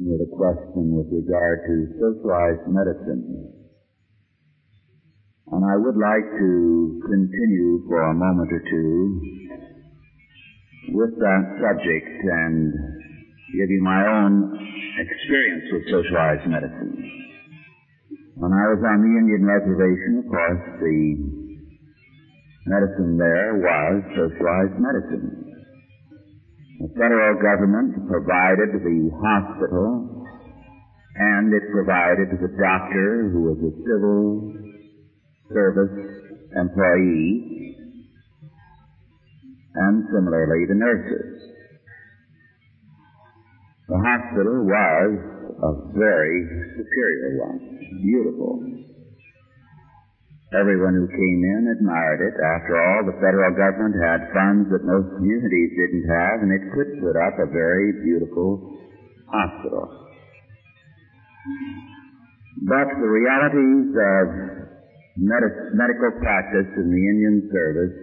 with a question with regard to socialized medicine. And I would like to continue for a moment or two with that subject and give you my own experience with socialized medicine. When I was on the Indian reservation, of course, the medicine there was socialized medicine. The federal government provided the hospital and it provided the doctor who was a civil service employee and similarly the nurses. The hospital was a very superior one, beautiful. Everyone who came in admired it. After all, the federal government had funds that most communities didn't have, and it could put up a very beautiful hospital. But the realities of med- medical practice in the Indian service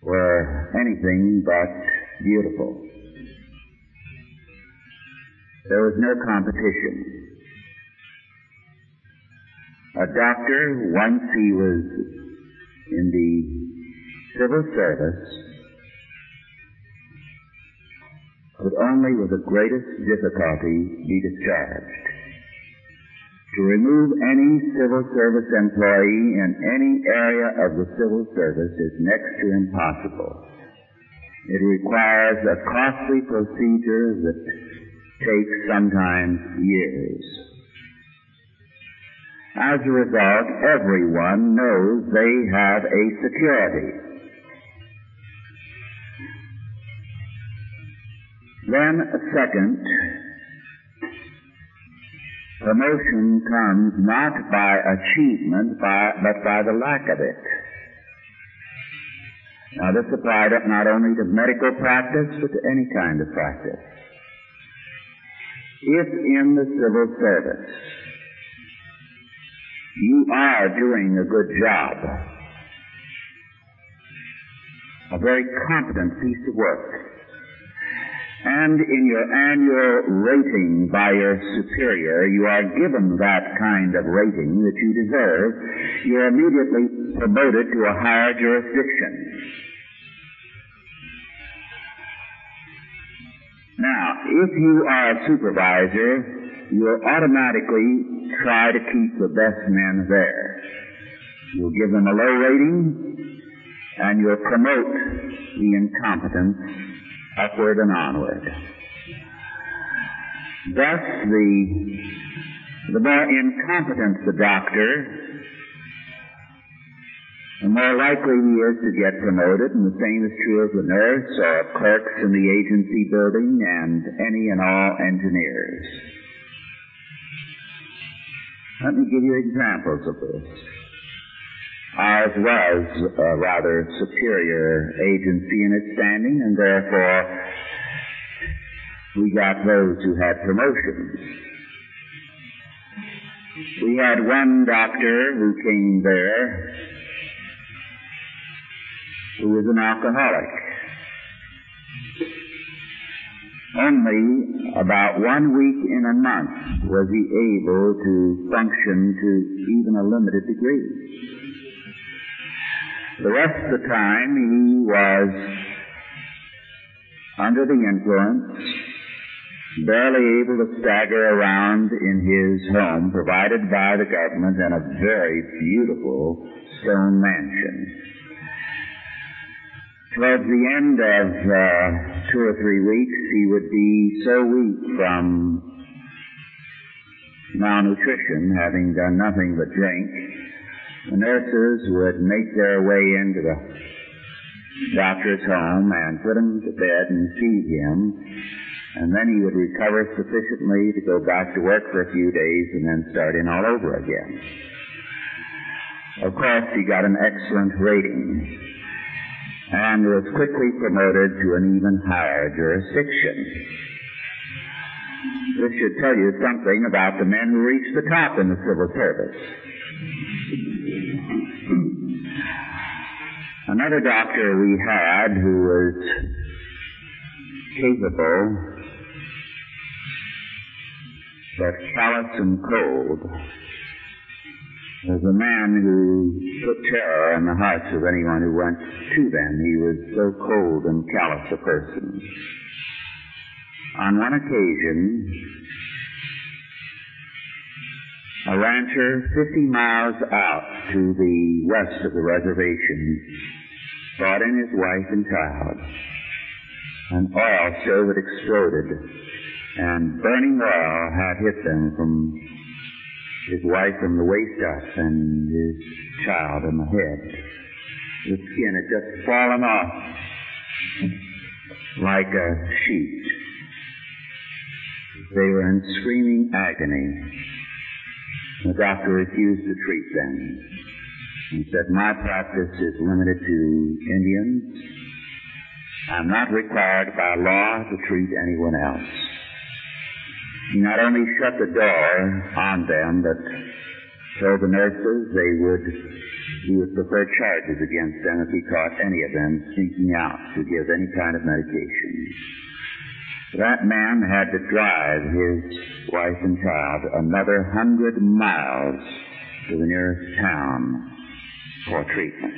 were anything but beautiful. There was no competition. A doctor, once he was in the civil service, could only with the greatest difficulty be discharged. To remove any civil service employee in any area of the civil service is next to impossible. It requires a costly procedure that takes sometimes years. As a result, everyone knows they have a security. Then, second, promotion comes not by achievement, by, but by the lack of it. Now this applies not only to medical practice, but to any kind of practice. If in the civil service you are doing a good job. A very competent piece of work. And in your annual rating by your superior, you are given that kind of rating that you deserve. You're immediately promoted to a higher jurisdiction. Now, if you are a supervisor, you're automatically try to keep the best men there. You'll give them a low rating, and you'll promote the incompetent upward and onward. Thus, the, the more incompetent the doctor, the more likely he is to get promoted, and the same is true of the nurse or clerks in the agency building and any and all engineers. Let me give you examples of this. Ours was a rather superior agency in its standing, and therefore we got those who had promotions. We had one doctor who came there who was an alcoholic. Only about one week in a month was he able to function to even a limited degree. The rest of the time he was under the influence, barely able to stagger around in his home provided by the government in a very beautiful stone mansion. Towards the end of uh, two or three weeks, he would be so weak from malnutrition, having done nothing but drink. The nurses would make their way into the doctor's home and put him to bed and feed him, and then he would recover sufficiently to go back to work for a few days and then start in all over again. Of course, he got an excellent rating and was quickly promoted to an even higher jurisdiction. This should tell you something about the men who reach the top in the civil service. Another doctor we had who was capable but callous and cold. As a man who put terror in the hearts of anyone who went to them. He was so cold and callous a person. On one occasion, a rancher 50 miles out to the west of the reservation brought in his wife and child. An oil stove had exploded, and burning oil had hit them from his wife from the waist up and his child in the head. The skin had just fallen off like a sheet. They were in screaming agony. The doctor refused to treat them. He said, my practice is limited to Indians. I'm not required by law to treat anyone else. He not only shut the door on them, but told the nurses they would he would prefer charges against them if he caught any of them sneaking out to give any kind of medication. That man had to drive his wife and child another hundred miles to the nearest town for treatment.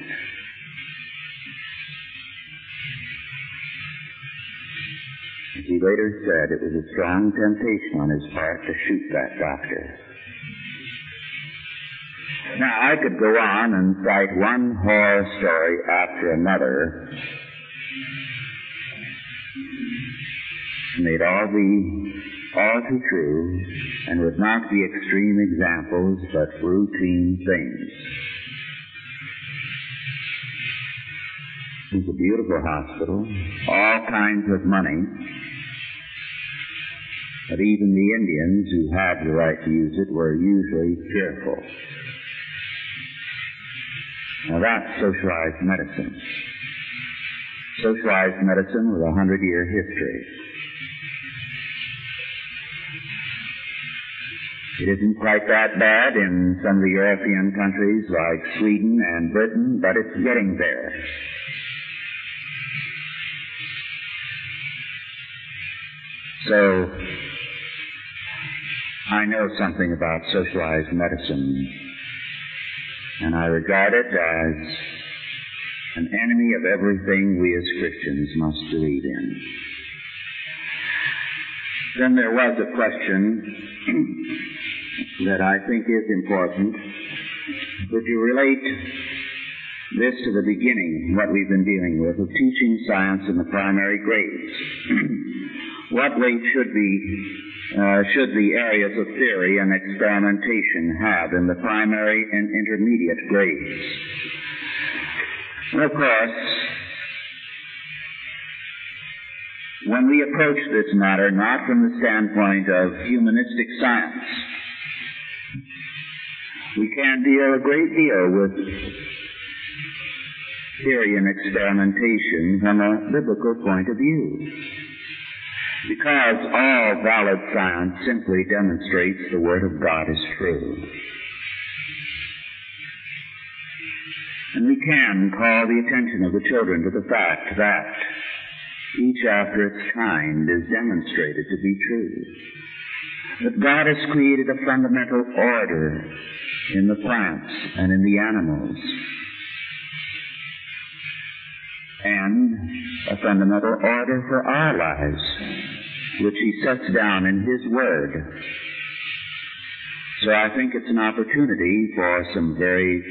He later said, it was a strong temptation on his part to shoot that doctor. Now, I could go on and cite one horror story after another. And they'd all be all too true and would not be extreme examples, but routine things. It's a beautiful hospital, all kinds of money, but even the Indians who had the right to use it were usually fearful. Now that's socialized medicine. Socialized medicine with a hundred year history. It isn't quite that bad in some of the European countries like Sweden and Britain, but it's getting there. So, I know something about socialized medicine, and I regard it as an enemy of everything we as Christians must believe in. Then there was a question that I think is important. Would you relate this to the beginning, what we've been dealing with, of teaching science in the primary grades? what weight should be uh, should the areas of theory and experimentation have in the primary and intermediate grades? And of course, when we approach this matter not from the standpoint of humanistic science, we can deal a great deal with theory and experimentation from a biblical point of view. Because all valid science simply demonstrates the Word of God is true. And we can call the attention of the children to the fact that each after its kind is demonstrated to be true. That God has created a fundamental order in the plants and in the animals. And a fundamental order for our lives, which He sets down in His Word. So I think it's an opportunity for some very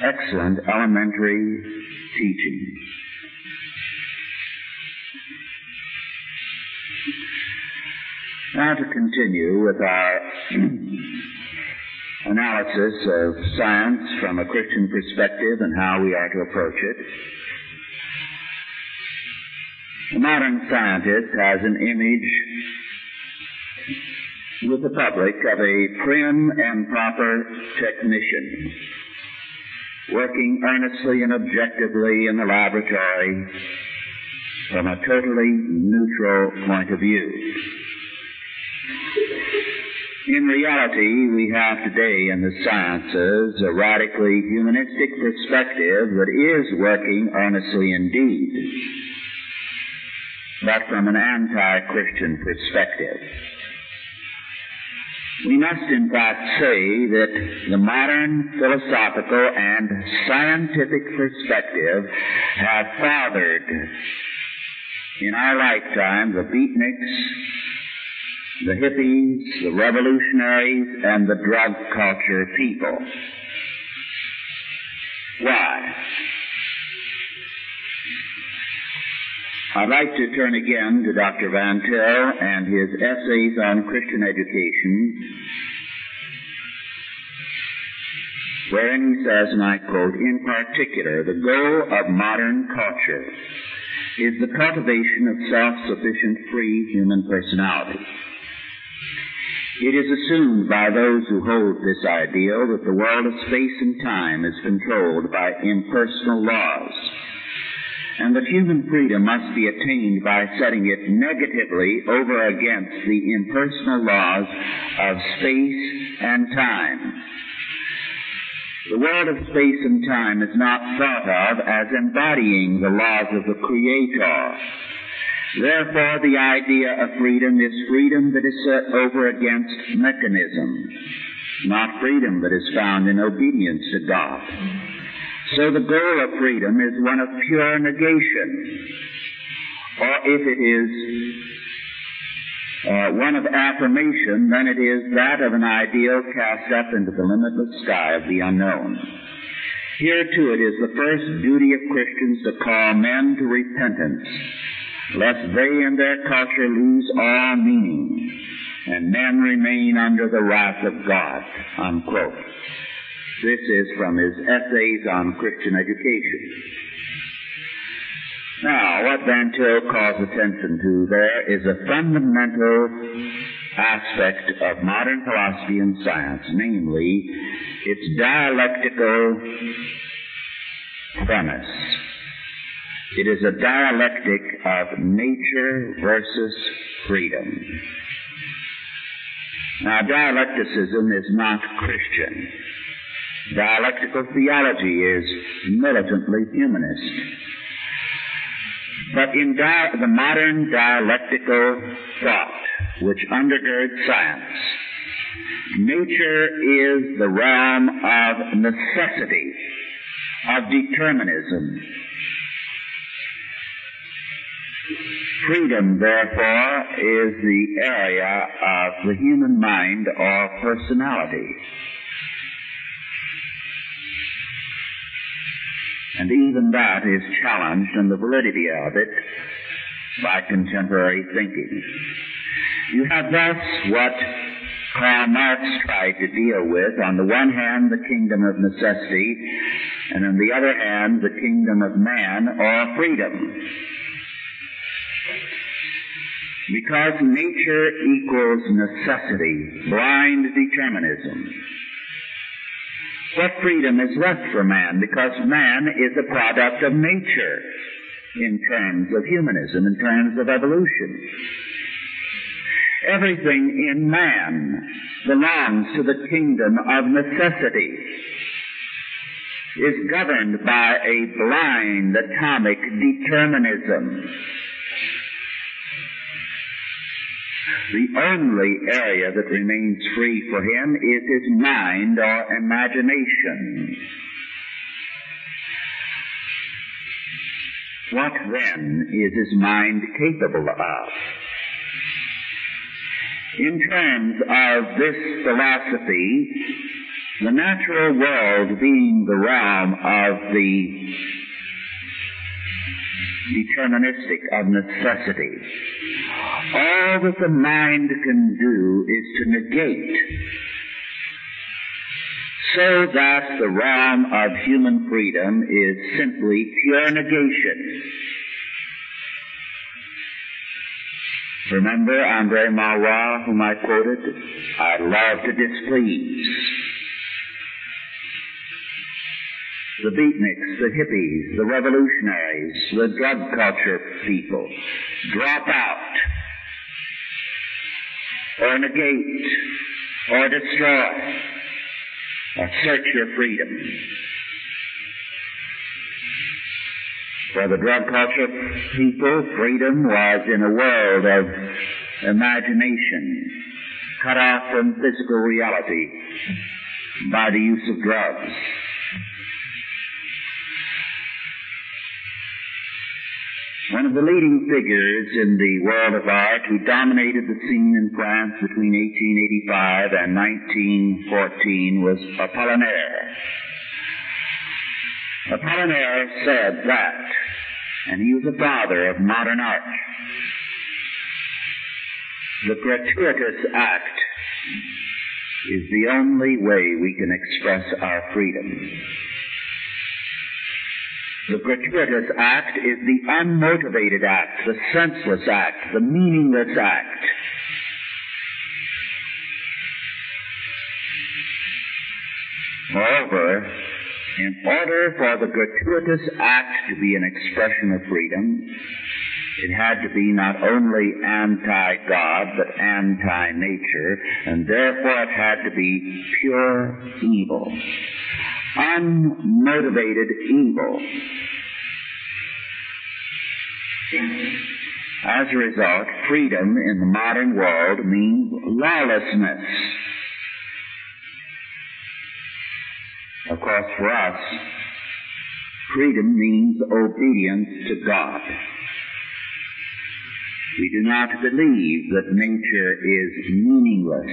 excellent elementary teaching. Now to continue with our analysis of science from a Christian perspective and how we are to approach it. The modern scientist has an image with the public of a prim and proper technician working earnestly and objectively in the laboratory from a totally neutral point of view. In reality, we have today in the sciences a radically humanistic perspective that is working earnestly indeed, but from an anti-Christian perspective. We must in fact say that the modern philosophical and scientific perspective have fathered in our lifetime the beatniks, the hippies, the revolutionaries, and the drug culture people. Why? I'd like to turn again to Dr. Van Til and his essays on Christian education, wherein he says, and I quote, in particular, the goal of modern culture is the cultivation of self-sufficient free human personality. It is assumed by those who hold this ideal that the world of space and time is controlled by impersonal laws and that human freedom must be attained by setting it negatively over against the impersonal laws of space and time. The world of space and time is not thought of as embodying the laws of the Creator. Therefore, the idea of freedom is freedom that is set over against mechanism, not freedom that is found in obedience to God. So the goal of freedom is one of pure negation. Or if it is uh, one of affirmation, then it is that of an ideal cast up into the limitless sky of the unknown. Here too it is the first duty of Christians to call men to repentance, lest they and their culture lose all meaning, and men remain under the wrath of God. Unquote. This is from his essays on Christian education. Now, what Van Til calls attention to there is a fundamental aspect of modern philosophy and science, namely its dialectical premise. It is a dialectic of nature versus freedom. Now, dialecticism is not Christian. Dialectical theology is militantly humanist. But in di- the modern dialectical thought, which undergirds science, nature is the realm of necessity, of determinism. Freedom, therefore, is the area of the human mind or personality. And even that is challenged in the validity of it by contemporary thinking. You have thus what Karl Marx tried to deal with. On the one hand, the kingdom of necessity, and on the other hand, the kingdom of man or freedom. Because nature equals necessity, blind determinism. What freedom is left for man? Because man is a product of nature in terms of humanism, in terms of evolution. Everything in man belongs to the kingdom of necessity, is governed by a blind atomic determinism. The only area that remains free for him is his mind or imagination. What then is his mind capable of? In terms of this philosophy, the natural world being the realm of the deterministic of necessity, all that the mind can do is to negate so that the realm of human freedom is simply pure negation. Remember Andre Malraux, whom I quoted? I love to displease. The beatniks, the hippies, the revolutionaries, the drug culture people drop out or negate or destroy or search your freedom. For the drug culture people, freedom was in a world of imagination. cut off from physical reality by the use of drugs. The leading figures in the world of art who dominated the scene in France between 1885 and 1914 was Apollinaire. Apollinaire said that, and he was the father of modern art. The gratuitous act is the only way we can express our freedom. The gratuitous act is the unmotivated act, the senseless act, the meaningless act. Moreover, in order for the gratuitous act to be an expression of freedom, it had to be not only anti-God, but anti-nature, and therefore it had to be pure evil unmotivated evil. As a result, freedom in the modern world means lawlessness. Of course, for us, freedom means obedience to God. We do not believe that nature is meaningless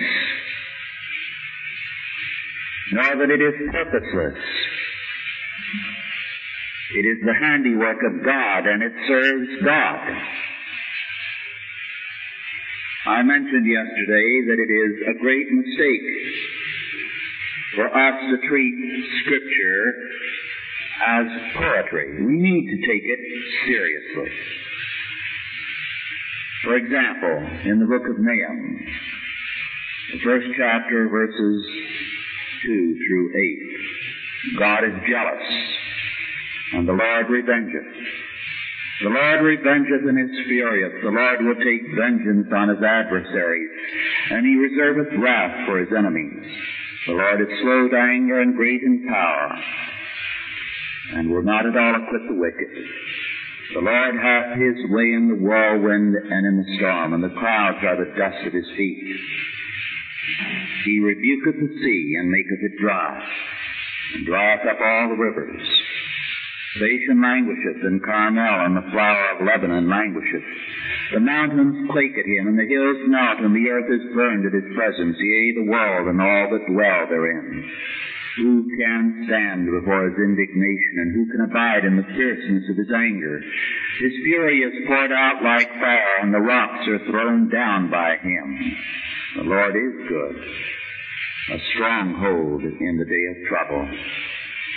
nor that it is purposeless. It is the handiwork of God and it serves God. I mentioned yesterday that it is a great mistake for us to treat Scripture as poetry. We need to take it seriously. For example, in the book of Nahum, the first chapter, verses 2 through 8. God is jealous, and the Lord revengeth. The Lord revengeth and is furious. The Lord will take vengeance on his adversaries, and he reserveth wrath for his enemies. The Lord is slow to anger and great in power, and will not at all acquit the wicked. The Lord hath his way in the whirlwind and in the storm, and the clouds are the dust of his feet. He rebuketh the sea and maketh it dry, and drieth up all the rivers. Bashan languisheth, and Carmel and the flower of Lebanon languisheth. The mountains quake at him, and the hills melt, and the earth is burned at his presence, yea, the world and all that dwell therein. Who can stand before his indignation, and who can abide in the fierceness of his anger? His fury is poured out like fire, and the rocks are thrown down by him. The Lord is good, a stronghold in the day of trouble,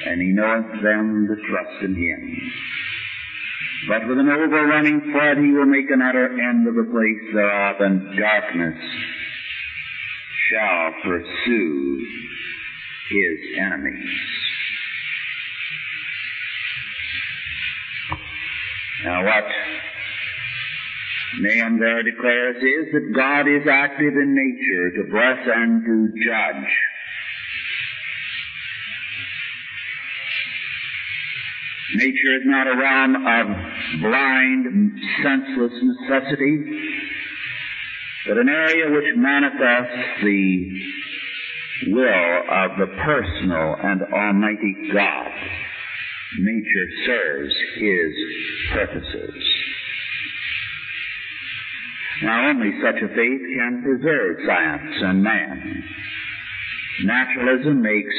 and he knoweth them that trust in him. But with an overrunning flood he will make an utter end of the place thereof, and darkness shall pursue his enemies. Now what Nahum there declares is that God is active in nature to bless and to judge. Nature is not a realm of blind, senseless necessity, but an area which manifests the will of the personal and almighty God. Nature serves His purposes. Now only such a faith can preserve science and man. Naturalism makes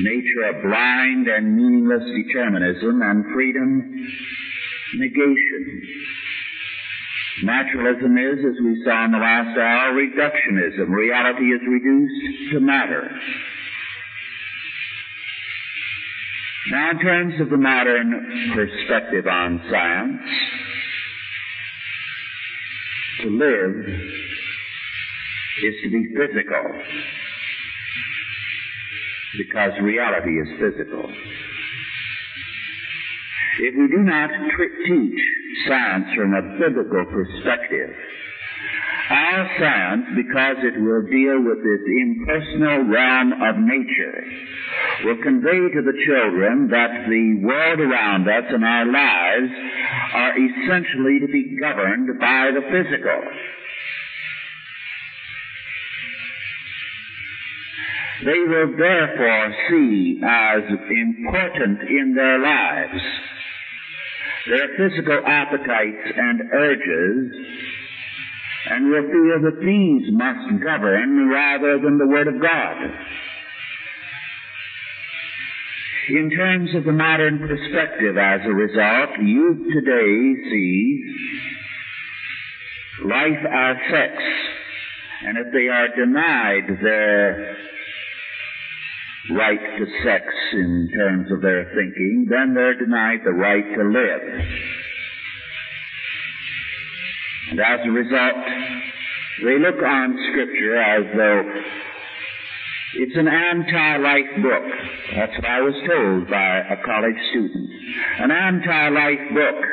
nature a blind and meaningless determinism and freedom negation. Naturalism is, as we saw in the last hour, reductionism. Reality is reduced to matter. Now in terms of the modern perspective on science, to live is to be physical. Because reality is physical. If we do not teach science from a biblical perspective, our science, because it will deal with this impersonal realm of nature, will convey to the children that the world around us and our lives are essentially to be governed by the physical. They will therefore see as important in their lives their physical appetites and urges and will feel that these must govern rather than the Word of God. In terms of the modern perspective, as a result, youth today sees life as sex. And if they are denied their right to sex in terms of their thinking, then they're denied the right to live. And as a result, they look on Scripture as though it's an anti-life book. That's what I was told by a college student. An anti-life book.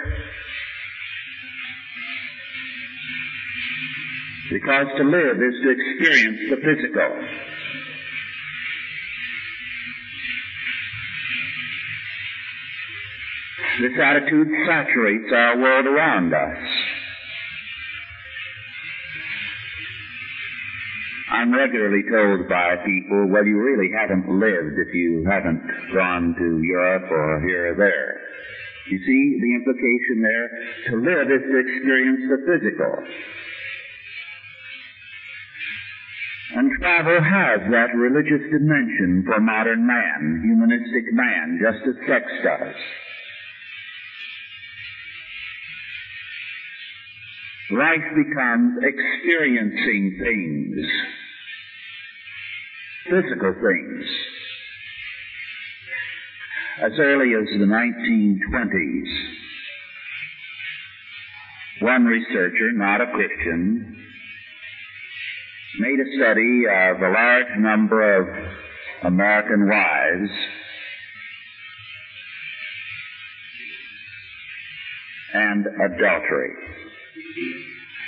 Because to live is to experience the physical. This attitude saturates our world around us. I'm regularly told by people, well, you really haven't lived if you haven't gone to Europe or here or there. You see the implication there? To live is to experience the physical. And travel has that religious dimension for modern man, humanistic man, just as sex does. Life becomes experiencing things, physical things. As early as the 1920s, one researcher, not a Christian, made a study of a large number of American wives and adultery.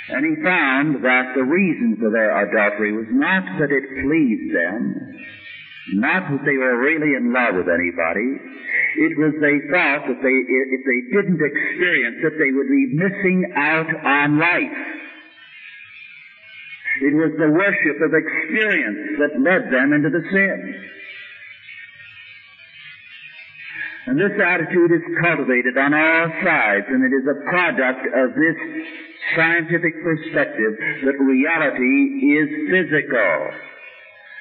And he found that the reason for their adultery was not that it pleased them, not that they were really in love with anybody. It was they thought that they, if they didn't experience it, they would be missing out on life. It was the worship of experience that led them into the sin. And this attitude is cultivated on all sides, and it is a product of this scientific perspective that reality is physical.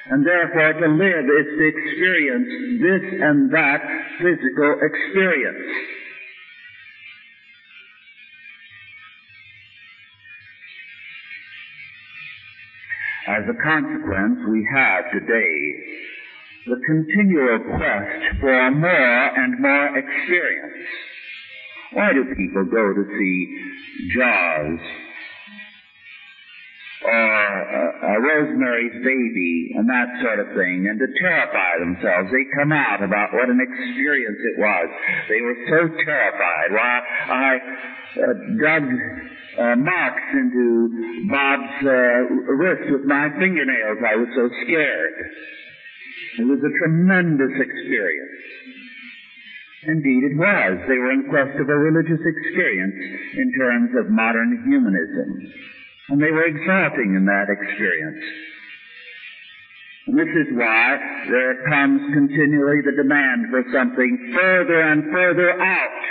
And therefore to live is to experience this and that physical experience. As a consequence, we have today the continual quest for more and more experience. Why do people go to see Jaws or uh, Rosemary's Baby and that sort of thing and to terrify themselves? They come out about what an experience it was. They were so terrified. Why, I uh, dug uh, marks into Bob's uh, wrist with my fingernails. I was so scared. It was a tremendous experience. Indeed, it was. They were in quest of a religious experience in terms of modern humanism. And they were exulting in that experience. And this is why there comes continually the demand for something further and further out.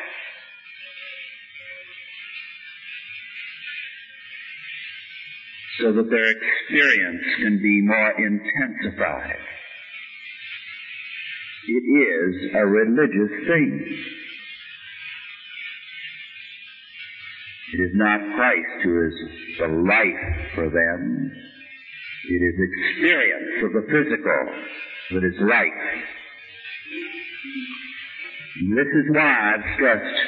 So that their experience can be more intensified. It is a religious thing. It is not Christ who is the life for them. It is experience of the physical that is life. And this is why I've stressed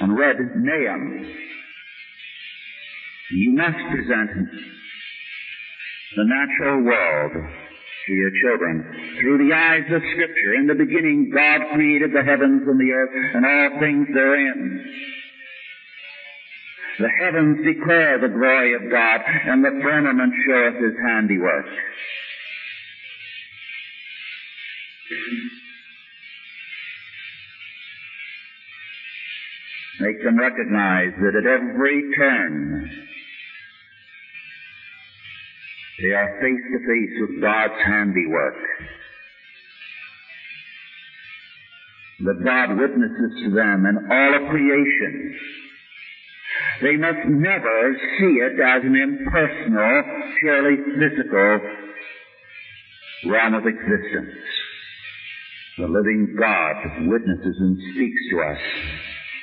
and read Nahum. You must present the natural world to your children. Through the eyes of Scripture, in the beginning God created the heavens and the earth and all things therein. The heavens declare the glory of God, and the firmament showeth his handiwork. Make them recognize that at every turn they are face to face with God's handiwork. But God witnesses to them and all of creation. They must never see it as an impersonal, purely physical realm of existence. The living God witnesses and speaks to us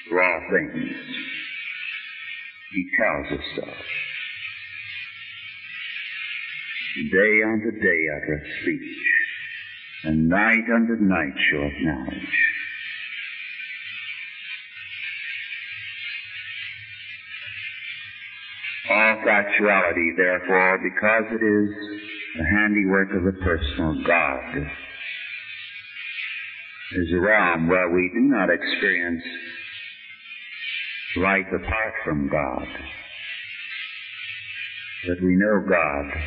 through all things. He tells us so. Day unto day uttereth speech, and night unto night showeth knowledge. All factuality, therefore, because it is the handiwork of the personal God, is a realm where we do not experience life apart from God, but we know God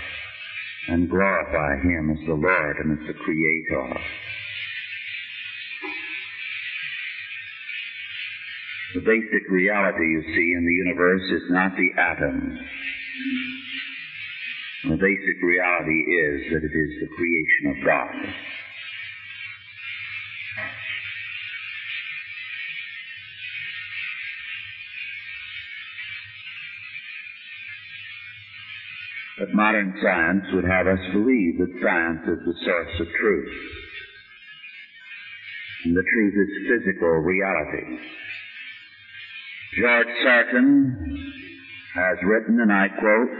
and glorify Him as the Lord and as the Creator. The basic reality you see in the universe is not the atom. The basic reality is that it is the creation of God. Modern science would have us believe that science is the source of truth. And the truth is physical reality. George Sarton has written, and I quote,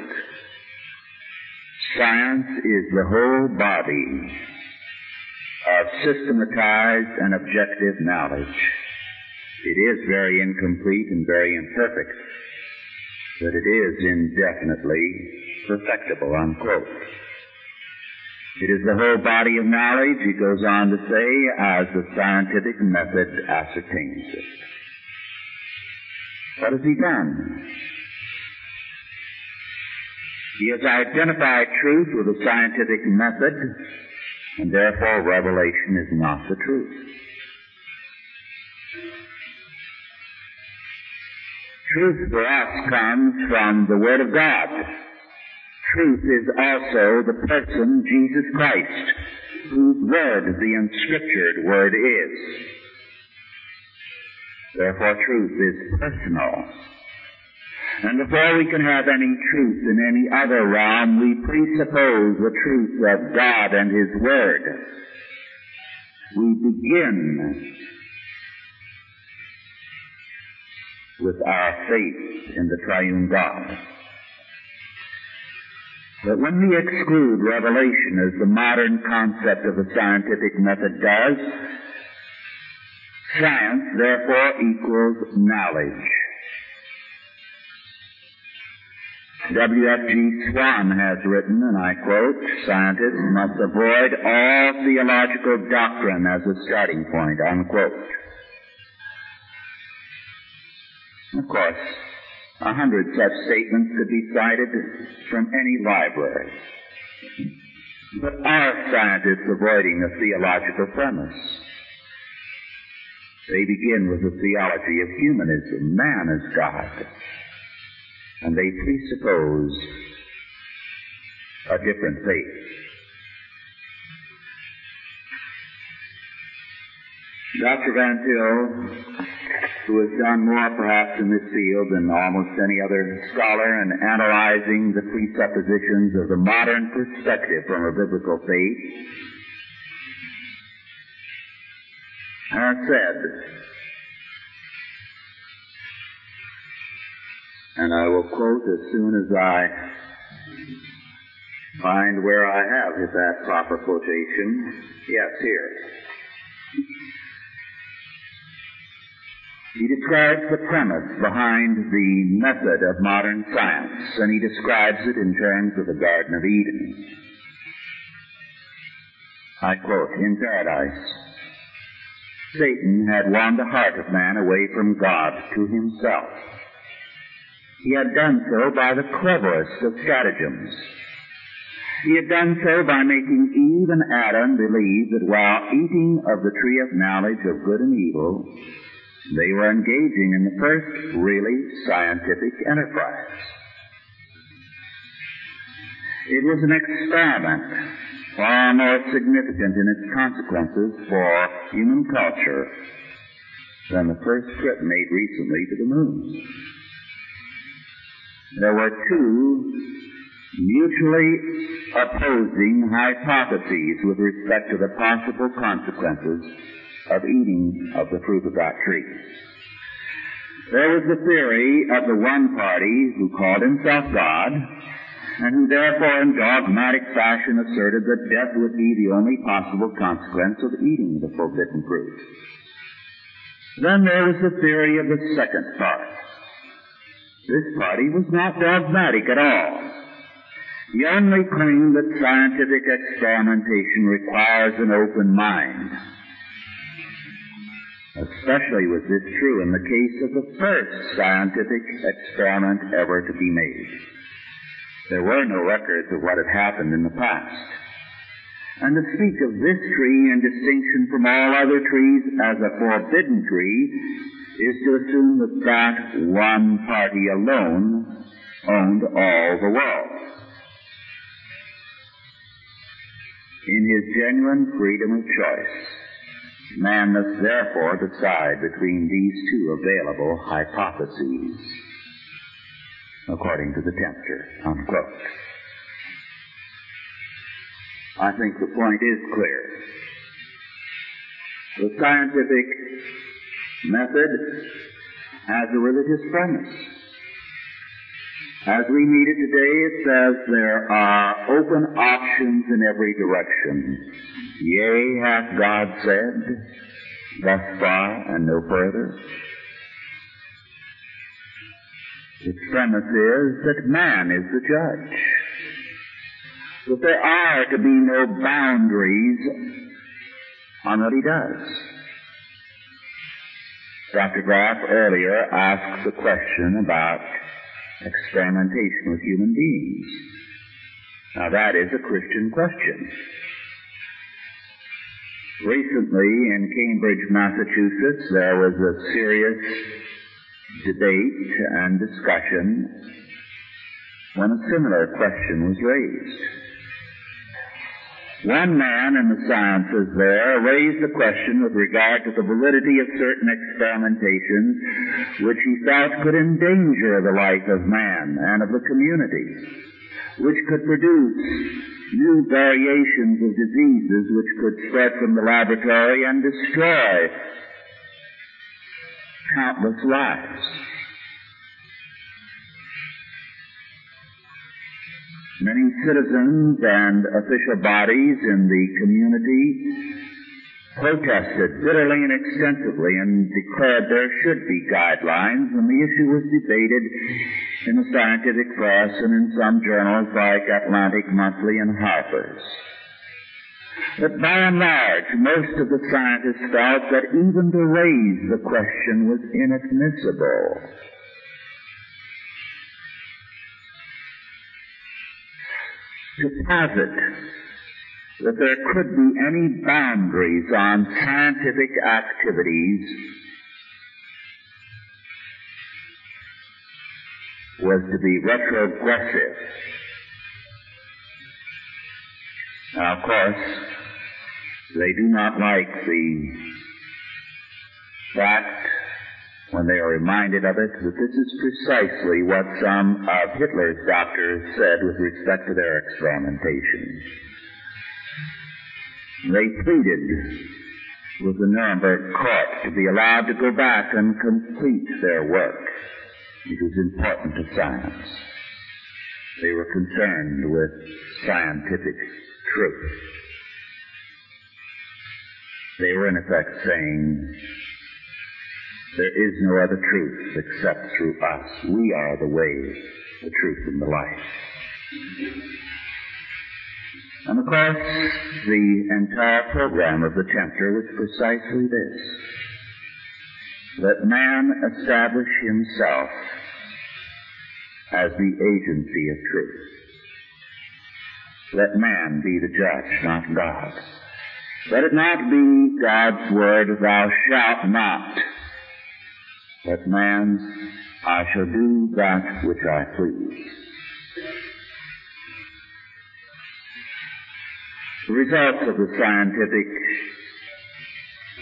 Science is the whole body of systematized and objective knowledge. It is very incomplete and very imperfect, but it is indefinitely perfectible, unquote. It is the whole body of knowledge, he goes on to say, as the scientific method ascertains it. What has he done? He has identified truth with a scientific method, and therefore revelation is not the truth. Truth for us comes from the Word of God truth is also the person, Jesus Christ, whose word the unscriptured word is. Therefore truth is personal. And before we can have any truth in any other realm, we presuppose the truth of God and His Word. We begin with our faith in the triune God. But when we exclude revelation as the modern concept of the scientific method does, science therefore equals knowledge. W.F.G. Swann has written, and I quote, scientists must avoid all theological doctrine as a starting point, unquote. Of course, a hundred such statements could be cited from any library. But are scientists avoiding a theological premise? They begin with the theology of humanism. Man is God. And they presuppose a different faith. Dr. Van Til who has done more perhaps in this field than almost any other scholar in analyzing the presuppositions of the modern perspective from a biblical faith, has said, and I will quote as soon as I find where I have that proper quotation. Yes, here. He describes the premise behind the method of modern science, and he describes it in terms of the Garden of Eden. I quote, in paradise, Satan had won the heart of man away from God to himself. He had done so by the cleverest of stratagems. He had done so by making Eve and Adam believe that while eating of the tree of knowledge of good and evil, they were engaging in the first really scientific enterprise. It was an experiment far more significant in its consequences for human culture than the first trip made recently to the moon. There were two mutually opposing hypotheses with respect to the possible consequences of eating of the fruit of that tree. There was the theory of the one party who called himself God, and who therefore in dogmatic fashion asserted that death would be the only possible consequence of eating the forbidden fruit. Then there was the theory of the second part. This party was not dogmatic at all. He only claimed that scientific experimentation requires an open mind. Especially was this true in the case of the first scientific experiment ever to be made. There were no records of what had happened in the past. And to speak of this tree in distinction from all other trees as a forbidden tree is to assume that that one party alone owned all the world. in his genuine freedom of choice. Man must therefore decide between these two available hypotheses, according to the tempter. Unquote. I think the point is clear. The scientific method has a religious premise. As we meet it today, it says there are open options in every direction. Yea, hath God said, thus far and no further. Its premise is that man is the judge. That there are to be no boundaries on what he does. Dr. Graff earlier asked the question about experimentation with human beings. Now that is a Christian question. Recently in Cambridge, Massachusetts, there was a serious debate and discussion when a similar question was raised. One man in the sciences there raised the question with regard to the validity of certain experimentations which he felt could endanger the life of man and of the community, which could produce new variations of diseases which could spread from the laboratory and destroy countless lives. Many citizens and official bodies in the community protested bitterly and extensively and declared there should be guidelines and the issue was debated in the scientific press and in some journals like Atlantic Monthly and Harper's. But by and large, most of the scientists felt that even to raise the question was inadmissible. To posit that there could be any boundaries on scientific activities was to be retrogressive. Now, of course, they do not like the fact when they are reminded of it that this is precisely what some of Hitler's doctors said with respect to their experimentation. They pleaded with the Nuremberg court to be allowed to go back and complete their work. It was important to science. They were concerned with scientific truth. They were in effect saying, there is no other truth except through us. We are the way, the truth, and the life. And of course, the entire program of the tempter was precisely this. That man establish himself as the agency of truth. Let man be the judge, not God. Let it not be God's word, thou shalt not but man, I shall do that which I please. The results of the scientific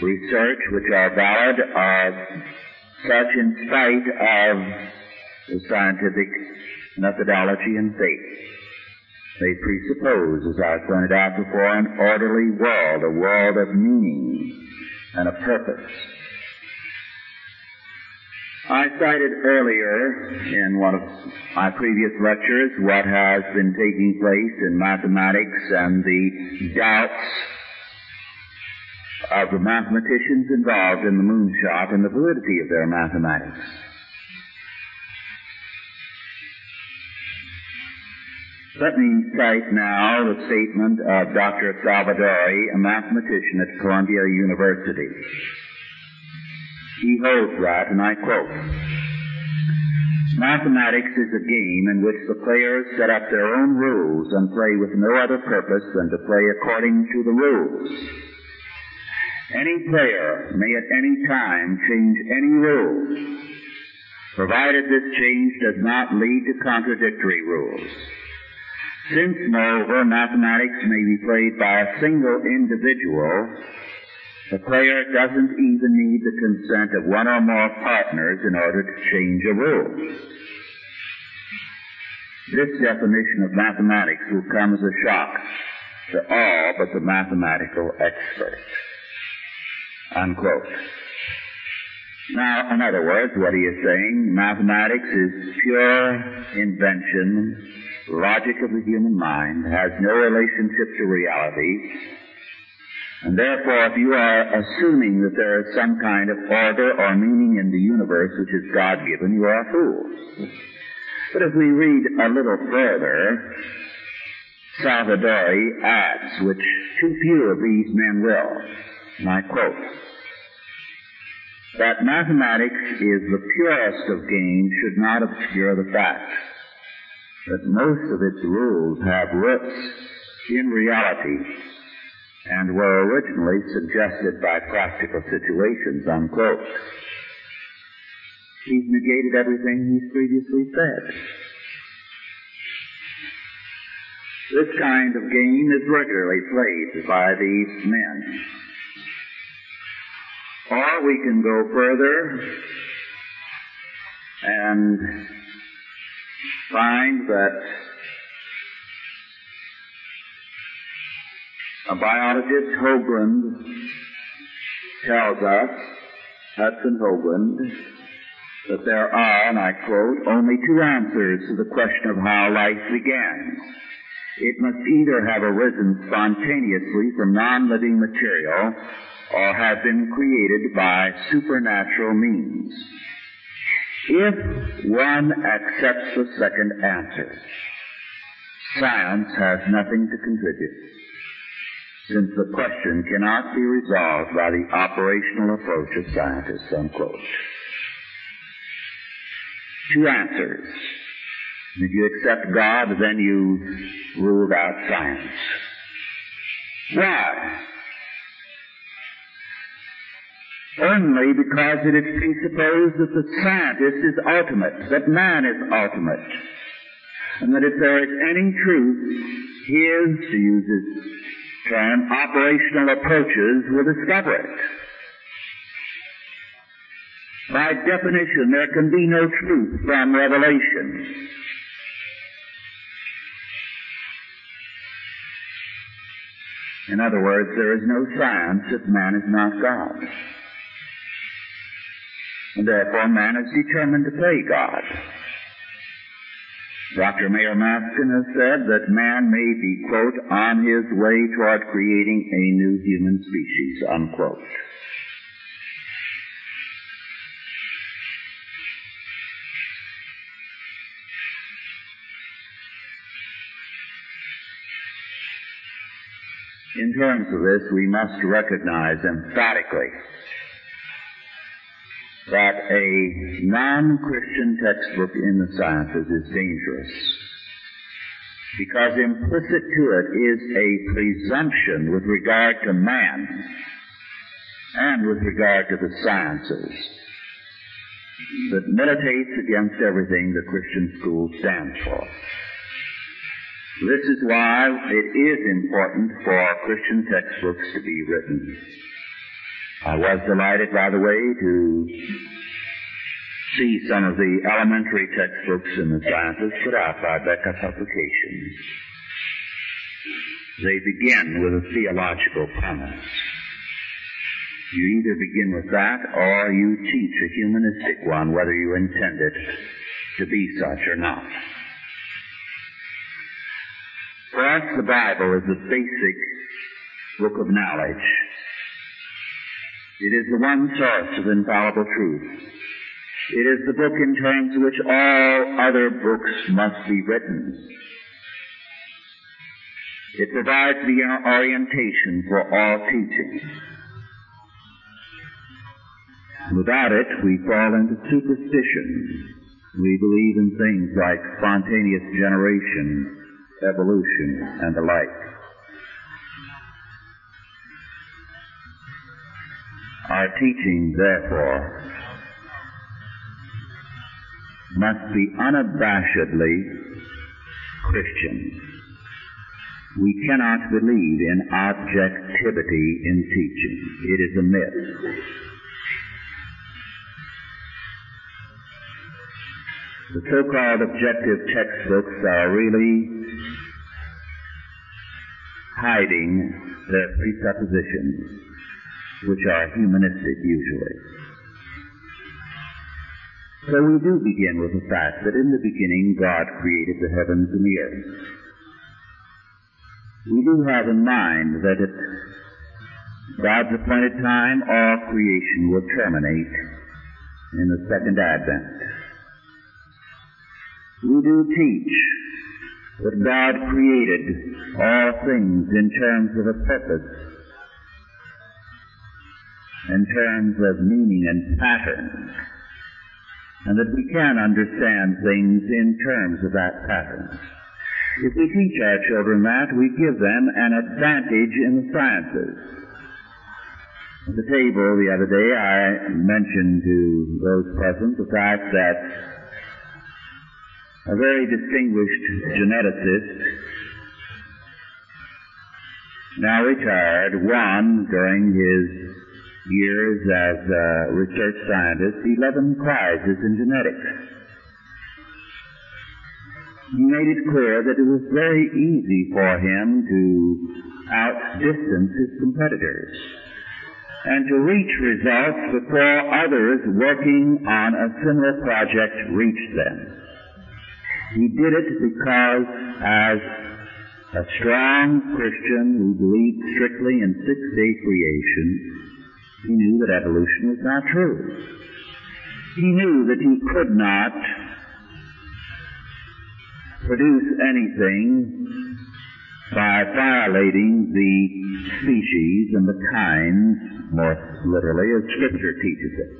research which are valid are such in spite of the scientific methodology and faith. They presuppose, as I pointed out before, an orderly world, a world of meaning and a purpose. I cited earlier in one of my previous lectures what has been taking place in mathematics and the doubts of the mathematicians involved in the moonshot and the validity of their mathematics. Let me cite now the statement of Dr. Salvadori, a mathematician at Columbia University. He holds that, and I quote, Mathematics is a game in which the players set up their own rules and play with no other purpose than to play according to the rules. Any player may at any time change any rule, provided this change does not lead to contradictory rules. Since, moreover, mathematics may be played by a single individual, the player doesn't even need the consent of one or more partners in order to change a rule. This definition of mathematics will come as a shock to all but the mathematical experts. Unquote. Now, in other words, what he is saying, mathematics is pure invention logic of the human mind, has no relationship to reality, and therefore if you are assuming that there is some kind of order or meaning in the universe which is God-given, you are a fool. But if we read a little further, Salvadori adds, which too few of these men will, and I quote, that mathematics is the purest of games should not obscure the fact that most of its rules have roots in reality and were originally suggested by practical situations, unquote. He's negated everything he's previously said. This kind of game is regularly played by these men. Or we can go further and find that a biologist, Hoagland, tells us, Hudson Hoagland, that there are, and I quote, only two answers to the question of how life began. It must either have arisen spontaneously from non-living material or have been created by supernatural means. If one accepts the second answer, science has nothing to contribute, since the question cannot be resolved by the operational approach of scientists, unquote. Two answers. If you accept God, then you ruled out science. Why? only because it is presupposed that the scientist is ultimate, that man is ultimate, and that if there is any truth, his, to use his term, operational approaches will discover it. By definition, there can be no truth from revelation. In other words, there is no science if man is not God. And therefore man is determined to play God. Dr. Mayor Maskin has said that man may be, quote, on his way toward creating a new human species, unquote. In terms of this, we must recognize emphatically that a non-Christian textbook in the sciences is dangerous because implicit to it is a presumption with regard to man and with regard to the sciences that militates against everything the Christian school stands for. This is why it is important for Christian textbooks to be written I was delighted, by the way, to see some of the elementary textbooks in the sciences put out by Becker Publications. They begin with a theological premise. You either begin with that or you teach a humanistic one, whether you intend it to be such or not. For us, the Bible is the basic book of knowledge. It is the one source of infallible truth. It is the book in terms of which all other books must be written. It provides the orientation for all teaching. Without it, we fall into superstition. We believe in things like spontaneous generation, evolution, and the like. Our teaching, therefore, must be unabashedly Christian. We cannot believe in objectivity in teaching. It is a myth. The so-called objective textbooks are really hiding their presuppositions, which are humanistic usually. So we do begin with the fact that in the beginning God created the heavens and the earth we do have in mind that at God's appointed time, all creation will terminate in the second advent. We do teach that God created all things in terms of a purpose, in terms of meaning and pattern, and that we can understand things in terms of that pattern. If we teach our children that, we give them an advantage in the sciences. At the table the other day, I mentioned to those present the fact that a very distinguished geneticist, now retired, won during his years as a research scientist 11 prizes in genetics he made it clear that it was very easy for him to outdistance his competitors and to reach results before others working on a similar project reached them. He did it because as a strong Christian who believed strictly in six-day creation, he knew that evolution was not true. He knew that he could not produce anything by violating the species and the kinds, more literally, as Scripture teaches it.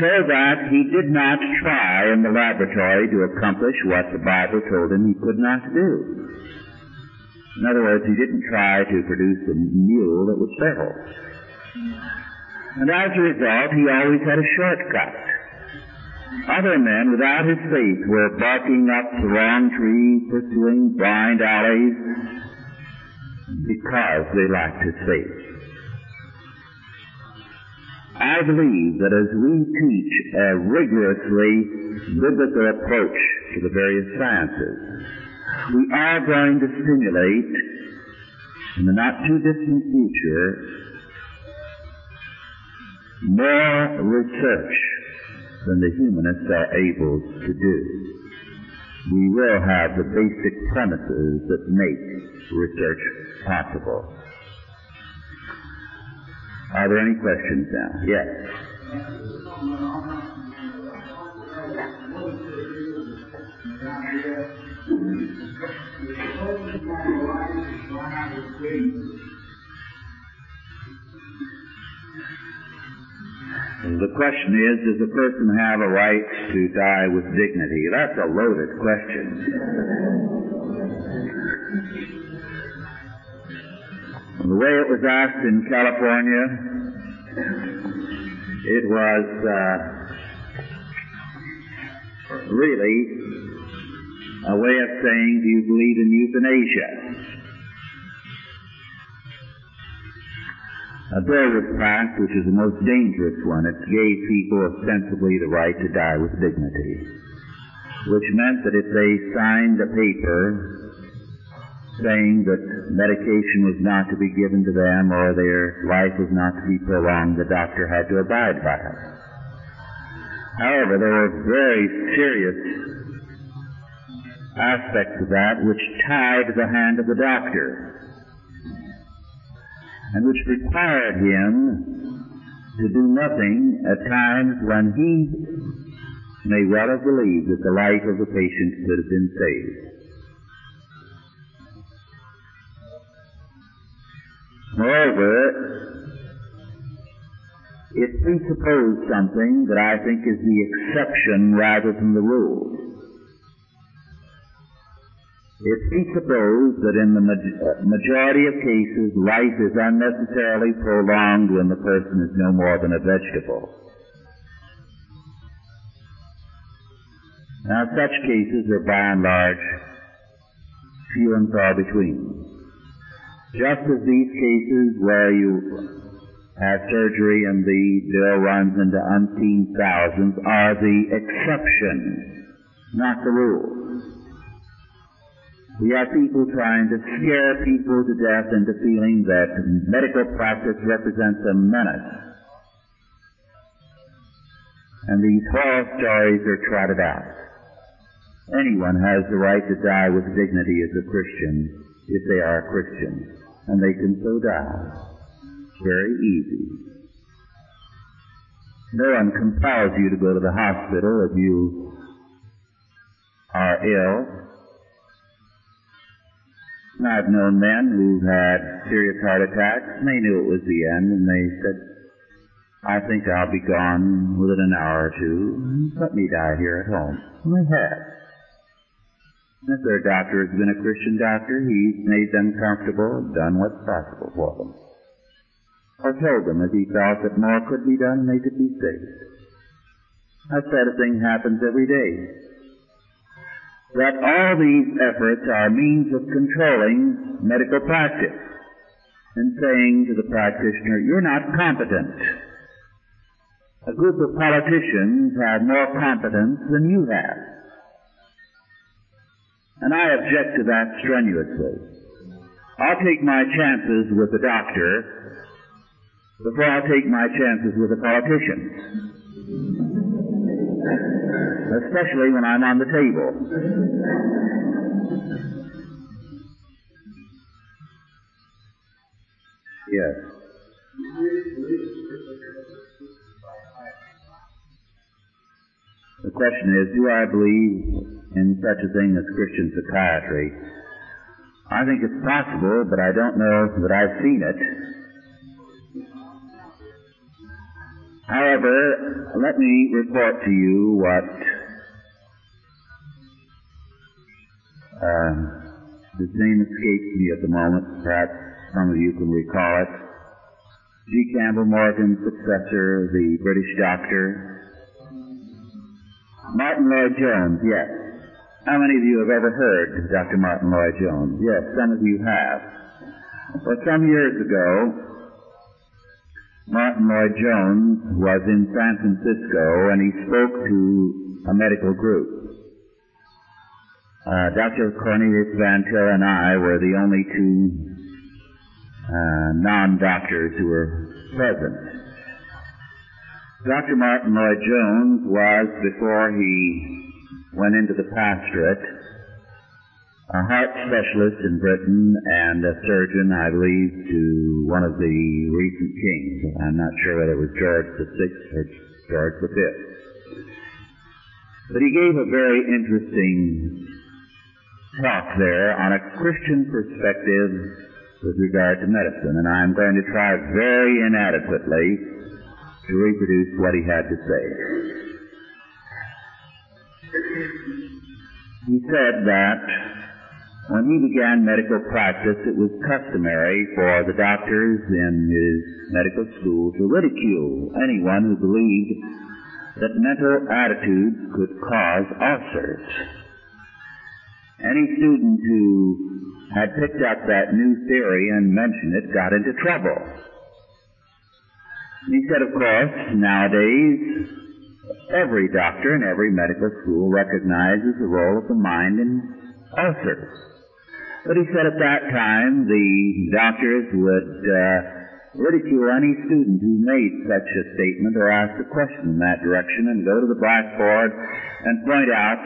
So that he did not try in the laboratory to accomplish what the Bible told him he could not do. In other words, he didn't try to produce a mule that was feral. And as a result, he always had a shortcut. Other men, without his faith, were barking up the wrong tree, pursuing blind alleys, because they lacked his faith. I believe that as we teach a rigorously biblical approach to the various sciences, we are going to stimulate, in the not too distant future, more research than the humanists are able to do. We will have the basic premises that make research possible. Are there any questions now? Yes. The question is, does a person have a right to die with dignity? That's a loaded question. The way it was asked in California, it was uh, really a way of saying, do you believe in euthanasia? A bill was which is the most dangerous one. It gave people ostensibly the right to die with dignity, which meant that if they signed a paper saying that medication was not to be given to them or their life was not to be prolonged, the doctor had to abide by it. However, there were very serious aspects of that which tied the hand of the doctor and which required him to do nothing at times when he may well have believed that the life of the patient could have been saved. Moreover, it presupposed something that I think is the exception rather than the rule. It presupposed that in the uh, majority of cases life is unnecessarily prolonged when the person is no more than a vegetable. Now such cases are by and large few and far between. Just as these cases where you have surgery and the bill runs into umpteen thousands are the exception, not the rule. We have people trying to scare people to death into feeling that medical practice represents a menace. And these horror stories are trotted out. Anyone has the right to die with dignity as a Christian if they are a Christian. And they can so die. Very easy. No one compels you to go to the hospital if you are ill I've known men who've had serious heart attacks, and they knew it was the end, and they said, I think I'll be gone within an hour or two. Let me die here at home. And they have. if their doctor has been a Christian doctor, he's made them comfortable, done what's possible for them. Or told them if he felt that more could be done, they could be saved. That sort of thing happens every day that all these efforts are means of controlling medical practice and saying to the practitioner, you're not competent. A group of politicians have more competence than you have. And I object to that strenuously. I'll take my chances with the doctor before I'll take my chances with a politician especially when I'm on the table. Yes. The question is, do I believe in such a thing as Christian psychiatry? I think it's possible, but I don't know that I've seen it. However, let me report to you what uh, his name escapes me at the moment. Perhaps some of you can recall it. G. Campbell Morgan's successor, the British doctor. Martyn Lloyd-Jones, yes. How many of you have ever heard of Dr. Martyn Lloyd-Jones? Yes, some of you have. Well, some years ago, Martyn Lloyd-Jones was in San Francisco and he spoke to a medical group. Uh, Dr. Cornelius Van Til and I were the only two uh, non-doctors who were present. Dr. Martyn Lloyd-Jones was, before he went into the pastorate, a heart specialist in Britain and a surgeon, I believe, to one of the recent kings. I'm not sure whether it was George VI or George V. But he gave a very interesting talk there on a Christian perspective with regard to medicine, and I'm going to try very inadequately to reproduce what he had to say. He said that when he began medical practice, it was customary for the doctors in his medical school to ridicule anyone who believed that mental attitudes could cause ulcers. Any student who had picked up that new theory and mentioned it got into trouble. He said, of course, nowadays, every doctor in every medical school recognizes the role of the mind in ulcers. But he said at that time the doctors would uh, ridicule any student who made such a statement or asked a question in that direction and go to the blackboard and point out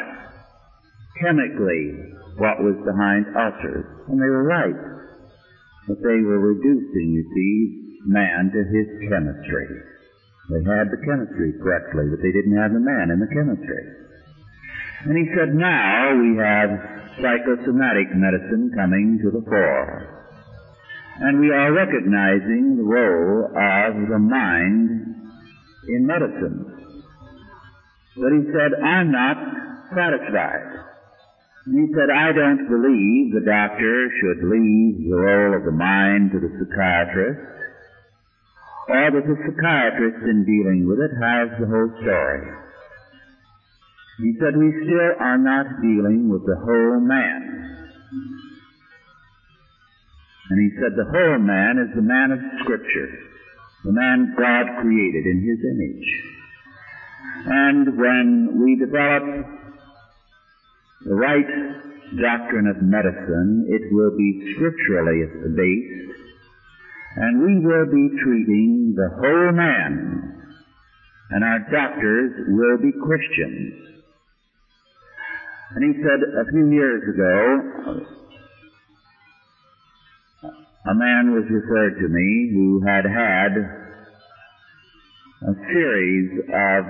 chemically what was behind ulcers. And they were right. But they were reducing, you see, man to his chemistry. They had the chemistry correctly, but they didn't have the man in the chemistry. And he said, now we have psychosomatic medicine coming to the fore. And we are recognizing the role of the mind in medicine. But he said, I'm not satisfied. He said, I don't believe the doctor should leave the role of the mind to the psychiatrist, or that the psychiatrist in dealing with it has the whole story. He said, we still are not dealing with the whole man. And he said, the whole man is the man of Scripture, the man God created in his image. And when we develop the right doctrine of medicine, it will be scripturally based, and we will be treating the whole man, and our doctors will be Christians. And he said a few years ago, a man was referred to me who had had a series of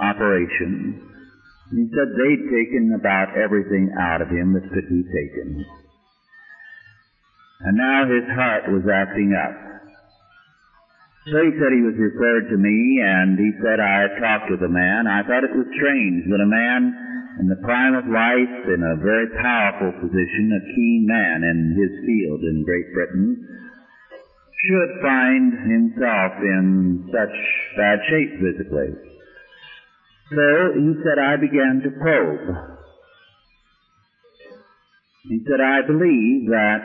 operations he said they'd taken about everything out of him that could be taken. And now his heart was acting up. So he said he was referred to me, and he said I talked with a man. I thought it was strange that a man in the prime of life, in a very powerful position, a keen man in his field in Great Britain, should find himself in such bad shape physically. So he said, I began to probe. He said, I believe that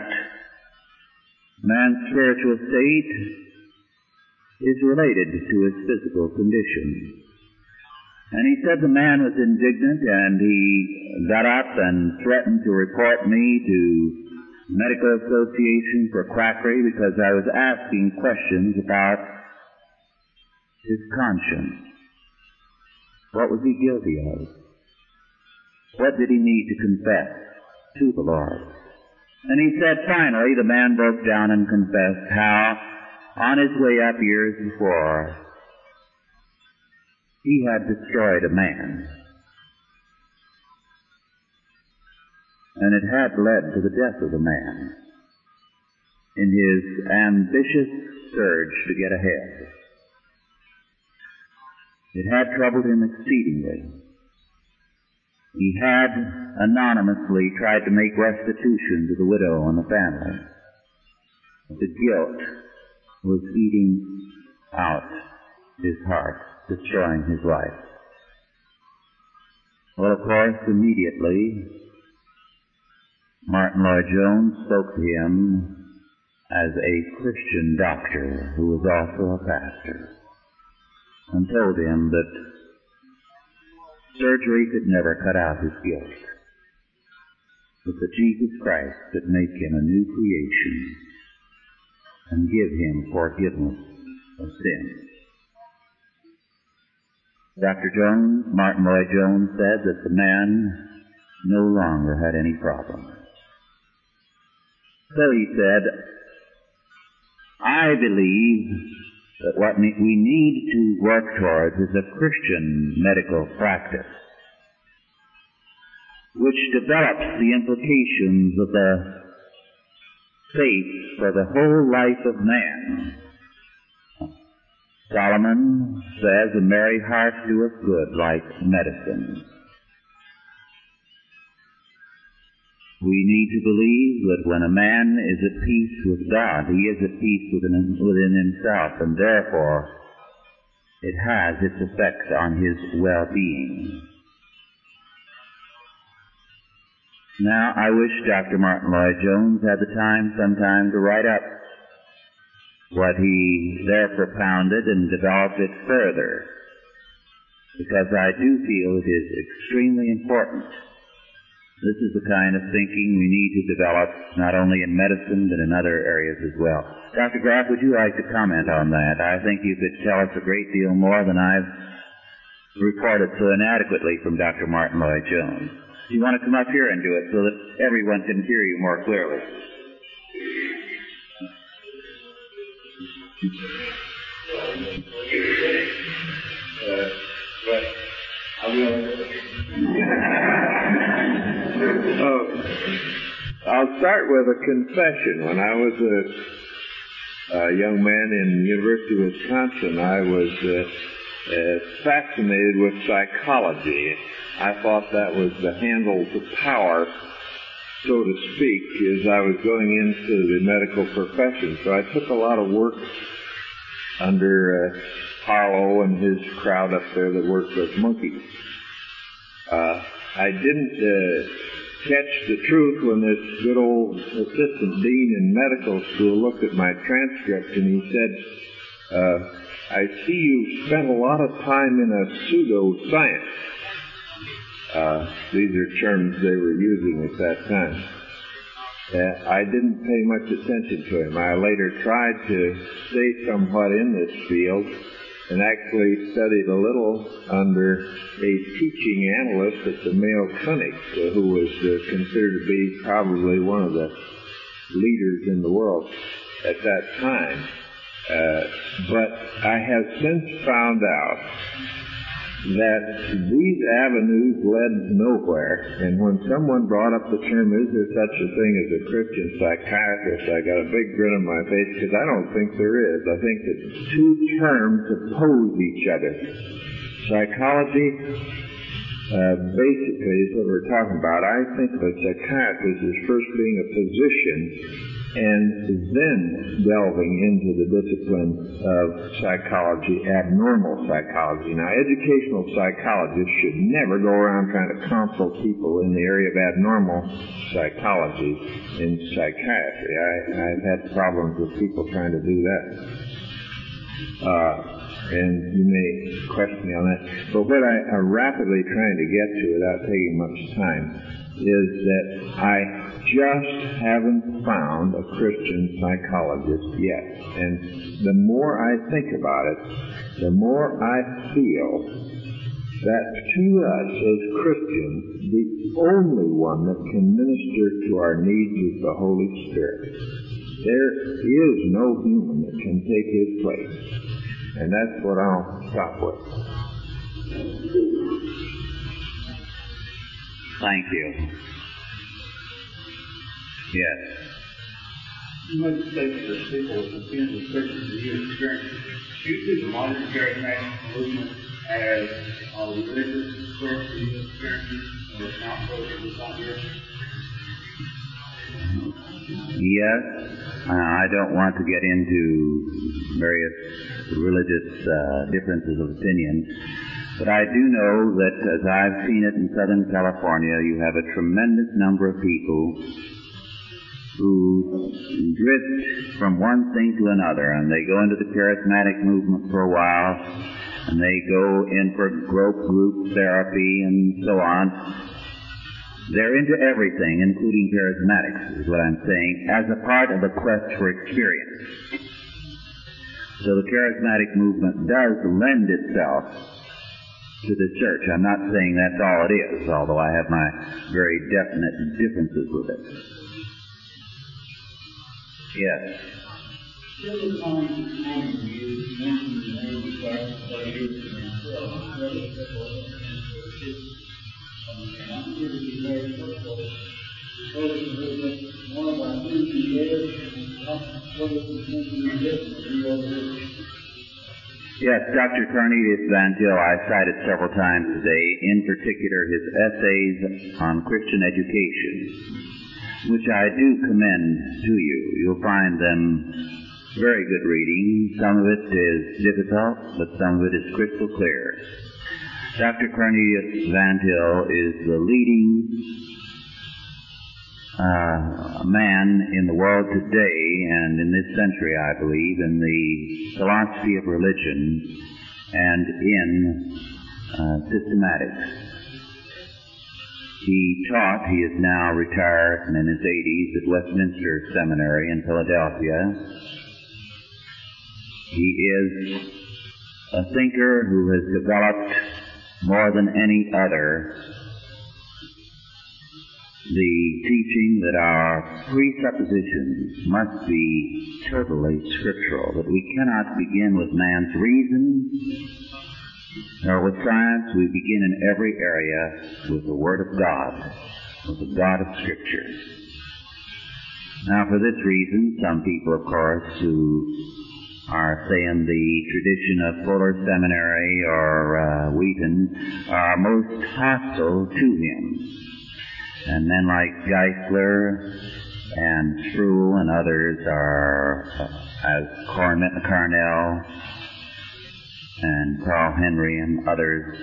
man's spiritual state is related to his physical condition. And he said the man was indignant and he got up and threatened to report me to Medical Association for quackery because I was asking questions about his conscience. What was he guilty of? What did he need to confess to the Lord? And he said finally, the man broke down and confessed how, on his way up years before, he had destroyed a man. And it had led to the death of the man in his ambitious surge to get ahead. It had troubled him exceedingly. He had anonymously tried to make restitution to the widow and the family. The guilt was eating out his heart, destroying his life. Well, of course, immediately, Martyn Lloyd-Jones spoke to him as a Christian doctor who was also a pastor and told him that surgery could never cut out his guilt, but that Jesus Christ could make him a new creation and give him forgiveness of sin. Dr. Jones, Martyn Lloyd-Jones, said that the man no longer had any problems. So he said, I believe that what we need to work towards is a Christian medical practice which develops the implications of the faith for the whole life of man. Solomon says, a merry heart doeth good like medicine. We need to believe that when a man is at peace with God, he is at peace within, within himself, and therefore it has its effect on his well-being. Now, I wish Dr. Martyn Lloyd-Jones had the time sometime to write up what he there propounded and developed it further. Because I do feel it is extremely important. This is the kind of thinking we need to develop not only in medicine but in other areas as well. Dr. Graff, would you like to comment on that? I think you could tell us a great deal more than I've reported so inadequately from Dr. Martyn Lloyd-Jones. You want to come up here and do it so that everyone can hear you more clearly. Uh, I will. Oh, I'll start with a confession. When I was a, a young man in University of Wisconsin, I was uh, uh, fascinated with psychology. I thought that was the handle to power, so to speak, as I was going into the medical profession. So I took a lot of work under uh, Harlow and his crowd up there that worked with monkeys. Uh, I didn't uh, catch the truth when this good old assistant dean in medical school looked at my transcript and he said, uh, I see you've spent a lot of time in a pseudoscience. Uh, these are terms they were using at that time. Uh, I didn't pay much attention to him. I later tried to stay somewhat in this field and actually studied a little under a teaching analyst at the Mayo Clinic uh, who was uh, considered to be probably one of the leaders in the world at that time. Uh, but I have since found out that these avenues led nowhere. And when someone brought up the term, is there such a thing as a Christian psychiatrist, I got a big grin on my face because I don't think there is. I think that two terms oppose each other. Psychology, uh, basically, is what we're talking about. I think of a psychiatrist as first being a physician and then delving into the discipline of psychology, abnormal psychology. Now, educational psychologists should never go around trying to counsel people in the area of abnormal psychology in psychiatry. I, I've had problems with people trying to do that. Uh, and you may question me on that. But what I, am rapidly trying to get to without taking much time is that I just haven't found a Christian psychologist yet. And the more I think about it, the more I feel that to us as Christians, the only one that can minister to our needs is the Holy Spirit. There is no human that can take his place. And that's what I'll stop with. Thank you. Yes. You might say that people with offensive Christians that you experience, do you see the modern charismatic movement as a religious source of you experiences or not focused with idea? Yes. I don't want to get into various religious uh, differences of opinion, but I do know that as I've seen it in Southern California, you have a tremendous number of people who drift from one thing to another, and they go into the charismatic movement for a while, and they go in for group therapy and so on. They're into everything, including charismatics, is what I'm saying, as a part of the quest for experience. So the charismatic movement does lend itself to the church. I'm not saying that's all it is, although I have my very definite differences with it. Yes. Yes, Dr. Cornelius Van Til, I've cited several times today, in particular his essays on Christian education, which I do commend to you. You'll find them very good reading. Some of it is difficult, but some of it is crystal clear. Dr. Cornelius Van Til is the leading uh, a man in the world today and in this century, I believe, in the philosophy of religion and in uh, systematics. He taught, he is now retired and in his 80s at Westminster Seminary in Philadelphia. He is a thinker who has developed more than any other the teaching that our presuppositions must be totally scriptural, that we cannot begin with man's reason, nor with science. We begin in every area with the Word of God, with the God of Scripture. Now, for this reason, some people, of course, who are, say, in the tradition of Fuller Seminary or uh, Wheaton, are most hostile to him and men like Geisler and Sproul and others are, uh, as Carnell and Carl Henry and others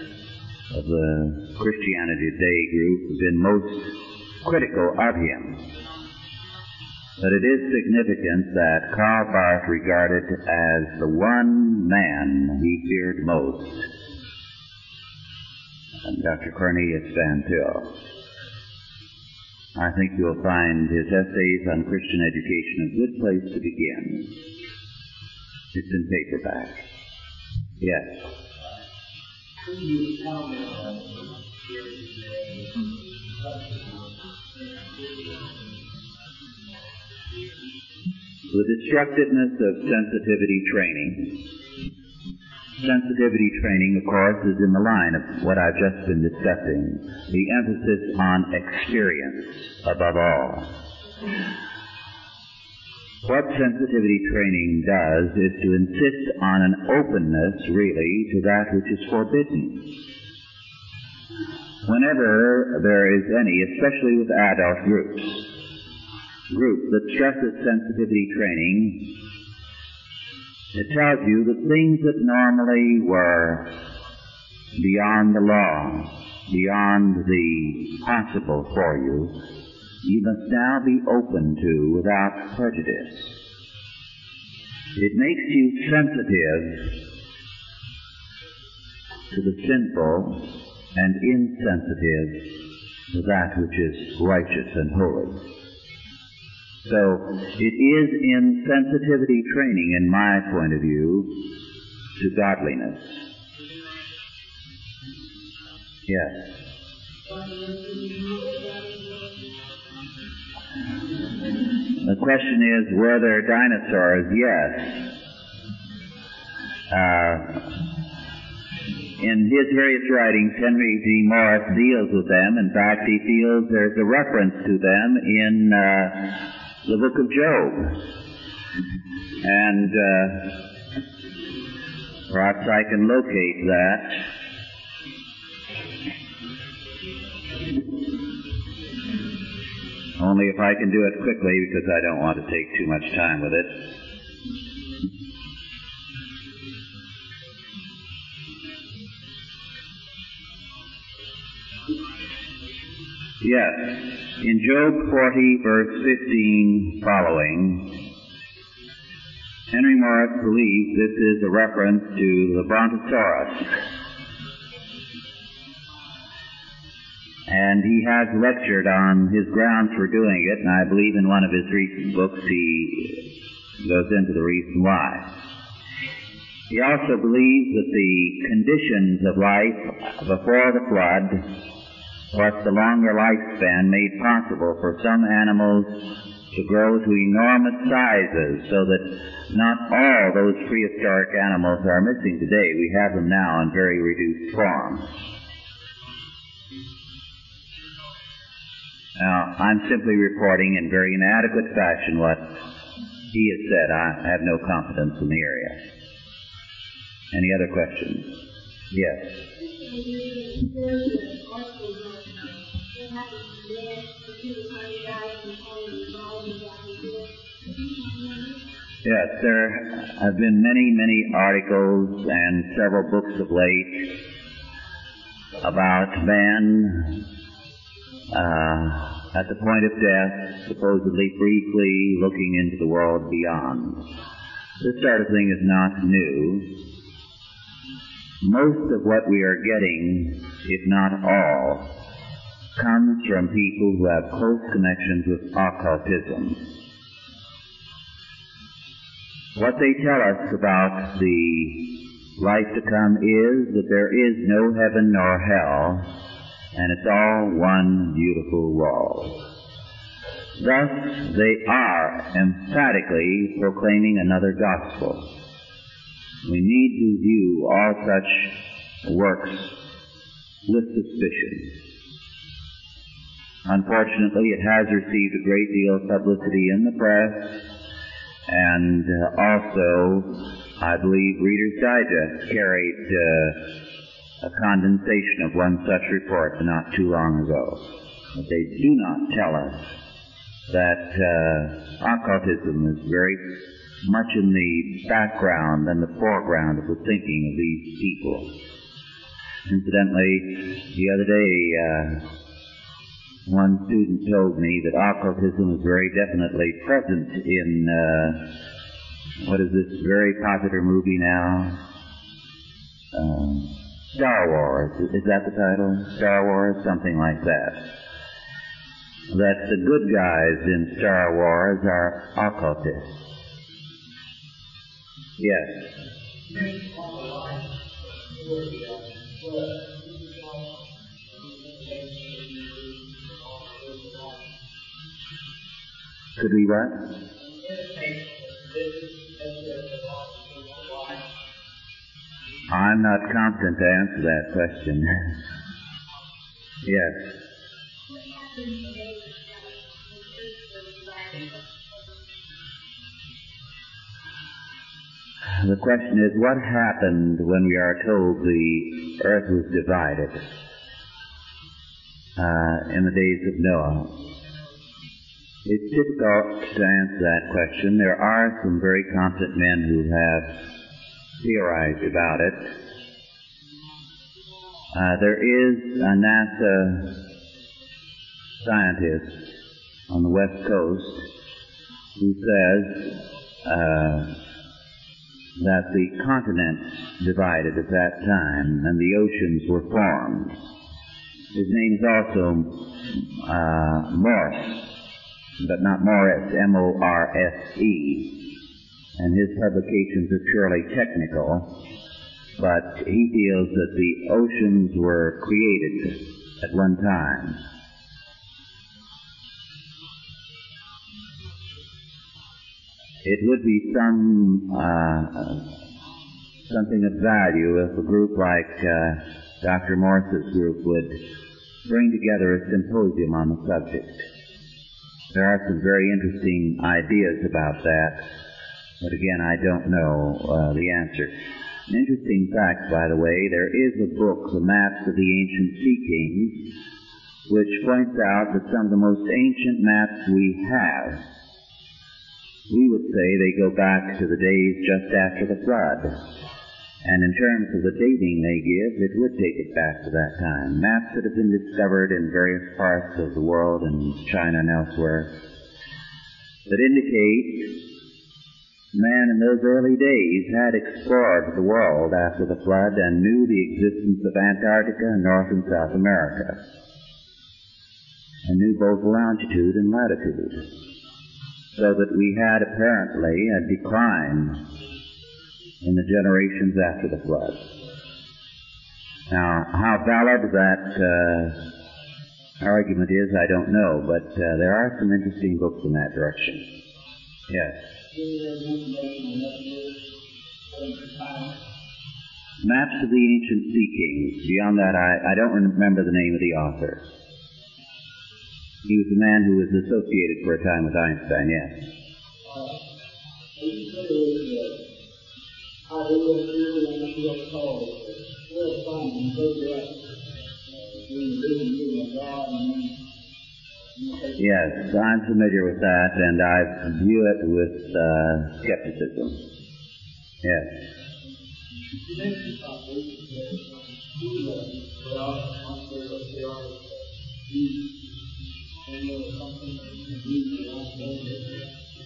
of the Christianity Today group have been most critical of him. But it is significant that Karl Barth regarded as the one man he feared most, and Dr. Cornelius Van Til. I think you'll find his essays on Christian education a good place to begin. It's in paperback. Yes. The destructiveness of sensitivity training. Sensitivity training, of course, is in the line of what I've just been discussing. The emphasis on experience above all. What sensitivity training does is to insist on an openness, really, to that which is forbidden. Whenever there is any, especially with adult groups, group that stresses sensitivity training, it tells you that things that normally were beyond the law, beyond the possible for you, you must now be open to without prejudice. It makes you sensitive to the sinful and insensitive to that which is righteous and holy. So it is in sensitivity training, in my point of view, to godliness. Yes. The question is, were there dinosaurs? Yes. Uh, in his various writings, Henry G. Morris deals with them. In fact, he feels there's a reference to them in uh, the book of Job. And uh, perhaps I can locate that. Only if I can do it quickly because I don't want to take too much time with it. Yes. In Job 40, verse 15 following, Henry Morris believes this is a reference to the Brontosaurus. And he has lectured on his grounds for doing it, and I believe in one of his recent books he goes into the reason why. He also believes that the conditions of life before the flood plus the longer lifespan made possible for some animals to grow to enormous sizes so that not all those prehistoric animals are missing today. We have them now in very reduced form. Now, I'm simply reporting in very inadequate fashion what he has said. I have no confidence in the area. Any other questions? Yes. Yes, there have been many, many articles and several books of late about man uh, at the point of death, supposedly briefly looking into the world beyond. This sort of thing is not new. Most of what we are getting, if not all, comes from people who have close connections with occultism. What they tell us about the life to come is that there is no heaven nor hell, and it's all one beautiful wall. Thus, they are emphatically proclaiming another gospel. We need to view all such works with suspicion. Unfortunately, it has received a great deal of publicity in the press, and uh, also, I believe Reader's Digest carried uh, a condensation of one such report not too long ago. But they do not tell us that uh, occultism is very much in the background and the foreground of the thinking of these people. Incidentally, the other day, uh, one student told me that occultism is very definitely present in uh, what is this very popular movie now? Um, Star Wars. Is that the title? Star Wars? Something like that. That the good guys in Star Wars are occultists. Yes. Could we what? I'm not competent to answer that question. yes. The question is, what happened when we are told the earth was divided uh, in the days of Noah? It's difficult to answer that question. There are some very competent men who have theorized about it. Uh, there is a NASA scientist on the West Coast who says uh, that the continents divided at that time and the oceans were formed. His name is also uh, Morse, but not Morris, M-O-R-S-E. And his publications are purely technical, but he feels that the oceans were created at one time. It would be some uh, something of value if a group like uh, Dr. Morse's group would bring together a symposium on the subject. There are some very interesting ideas about that, but again, I don't know uh, the answer. An interesting fact, by the way, there is a book, The Maps of the Ancient Sea Kings, which points out that some of the most ancient maps we have we would say they go back to the days just after the flood. And in terms of the dating they give, it would take it back to that time. Maps that have been discovered in various parts of the world, in China and elsewhere, that indicate man in those early days had explored the world after the flood and knew the existence of Antarctica and North and South America, and knew both longitude and latitude so that we had apparently a decline in the generations after the flood. Now, how valid that uh, argument is, I don't know, but uh, there are some interesting books in that direction. Yes. Maps of the Ancient Sea Kings. Beyond that, I, I don't remember the name of the author. He was the man who was associated for a time with Einstein, yes. Yes, I'm familiar with that, and I view it with uh, skepticism. Yes.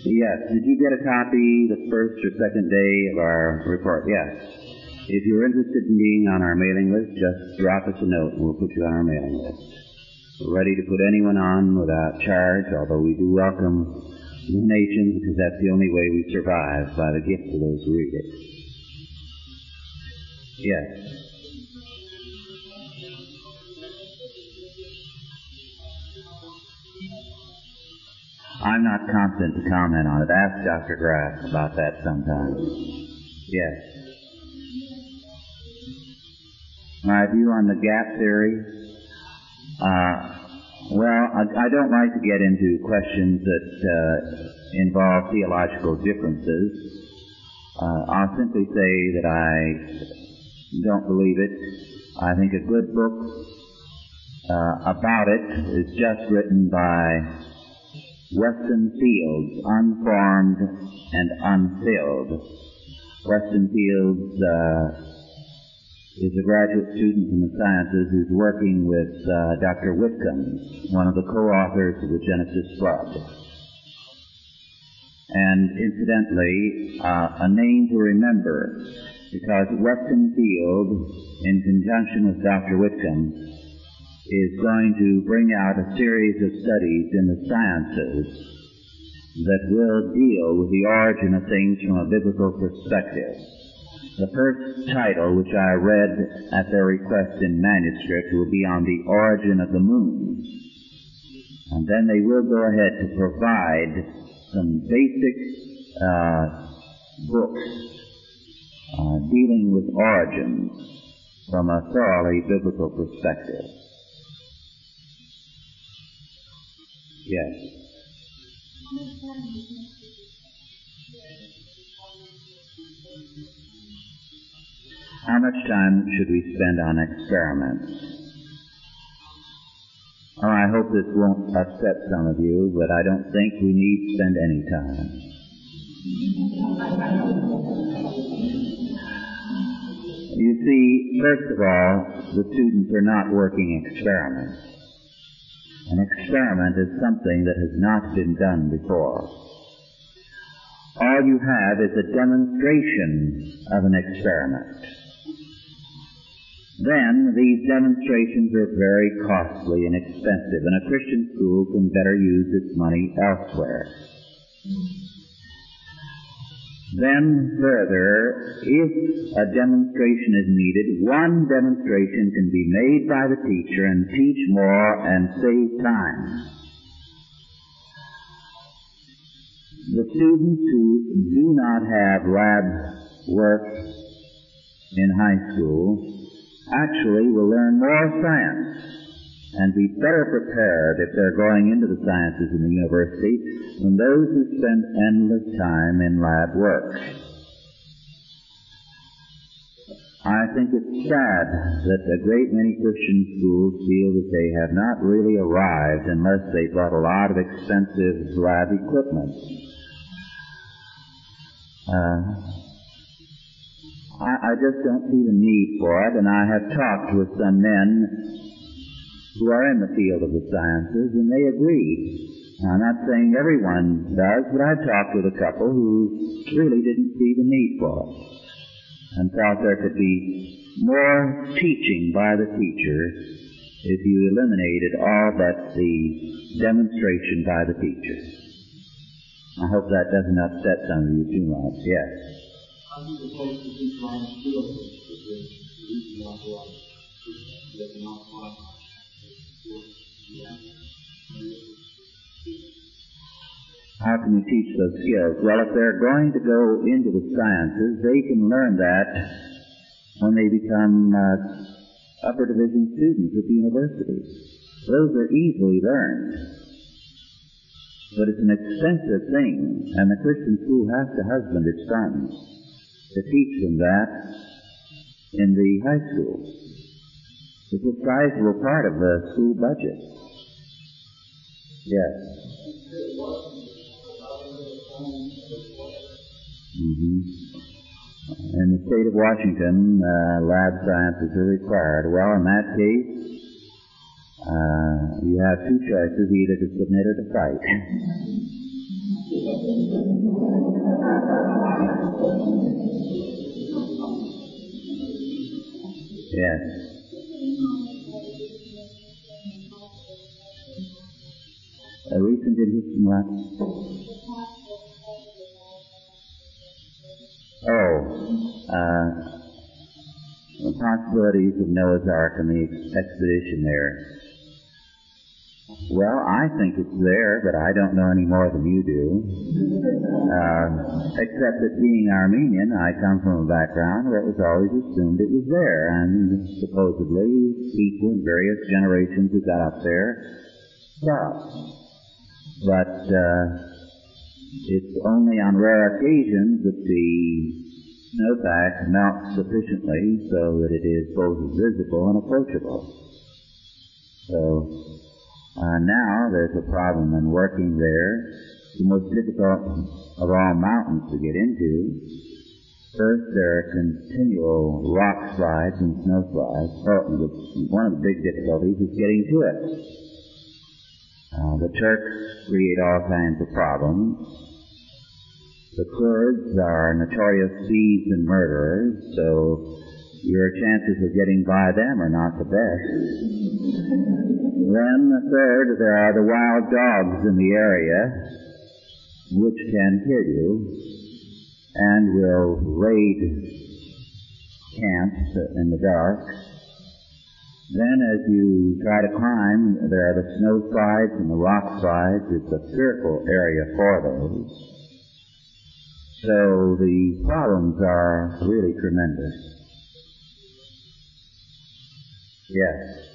Yes. Did you get a copy the first or second day of our report? Yes. If you're interested in being on our mailing list, just drop us a note and we'll put you on our mailing list. We're ready to put anyone on without charge, although we do welcome donations because that's the only way we survive by the gift of those who read it. Yes. I'm not competent to comment on it. Ask Dr. Graff about that sometime. Yes. My view on the gap theory? Uh, well, I, I, don't like to get into questions that uh, involve theological differences. Uh, I'll simply say that I don't believe it. I think a good book uh, about it is just written by Weston Fields, unformed and unfilled. Weston Fields uh, is a graduate student in the sciences who's working with uh, Dr. Whitcomb, one of the co-authors of the Genesis Flood. And incidentally, uh, a name to remember, because Weston Field, in conjunction with Dr. Whitcomb, is going to bring out a series of studies in the sciences that will deal with the origin of things from a biblical perspective. The first title, which I read at their request in manuscript, will be on the origin of the moon. And then they will go ahead to provide some basic uh, books uh, dealing with origins from a thoroughly biblical perspective. Yes. How much time should we spend on experiments? Oh, I hope this won't upset some of you, but I don't think we need to spend any time. You see, first of all, the students are not working experiments. An experiment is something that has not been done before. All you have is a demonstration of an experiment. Then these demonstrations are very costly and expensive, and a Christian school can better use its money elsewhere. Then further, if a demonstration is needed, one demonstration can be made by the teacher and teach more and save time. The students who do not have lab work in high school actually will learn more science and be better prepared if they're going into the sciences in the university than those who spend endless time in lab work. I think it's sad that a great many Christian schools feel that they have not really arrived unless they bought a lot of expensive lab equipment. Uh, I, I just don't see the need for it, and I have talked with some men who are in the field of the sciences, and they agree. Now, I'm not saying everyone does, but I've talked with a couple who really didn't see the need for it and thought there could be more teaching by the teacher if you eliminated all but the demonstration by the teacher. I hope that doesn't upset some of you too much. Yes. How can you teach those skills? Well, if they're going to go into the sciences, they can learn that when they become uh, upper division students at the university. Those are easily learned. But it's an expensive thing, and the Christian school has to husband its funds to teach them that in the high school. It's a sizable part of the school budget. Yes. Mm-hmm. In the state of Washington, uh, lab sciences are required. Well, in that case, uh, you have two choices, either to submit or to fight. Yes. A recent in what? Oh, uh, the possibilities of Noah's Ark and the expedition there. Well, I think it's there, but I don't know any more than you do. Um, except that being Armenian, I come from a background where it was always assumed it was there, and supposedly people in various generations who got up there saw But uh, it's only on rare occasions that the snowpack melts sufficiently so that it is both visible and approachable. So uh, now there's a problem in working there. The most difficult of all mountains to get into. First, there are continual rock slides and snow slides. Oh, one of the big difficulties is getting to it. Uh, the Turks create all kinds of problems. The Kurds are notorious thieves and murderers, so your chances of getting by them are not the best. Then third, there are the wild dogs in the area, which can kill you and will raid camps in the dark. Then as you try to climb, there are the snow slides and the rock slides. It's a fearful area for those. So the problems are really tremendous. Yes.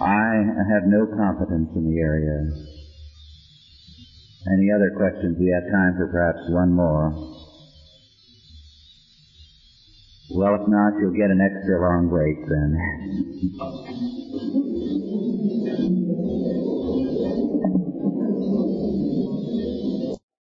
I have no confidence in the area. Any other questions? We have time for perhaps one more. Well, if not, you'll get an extra long break then.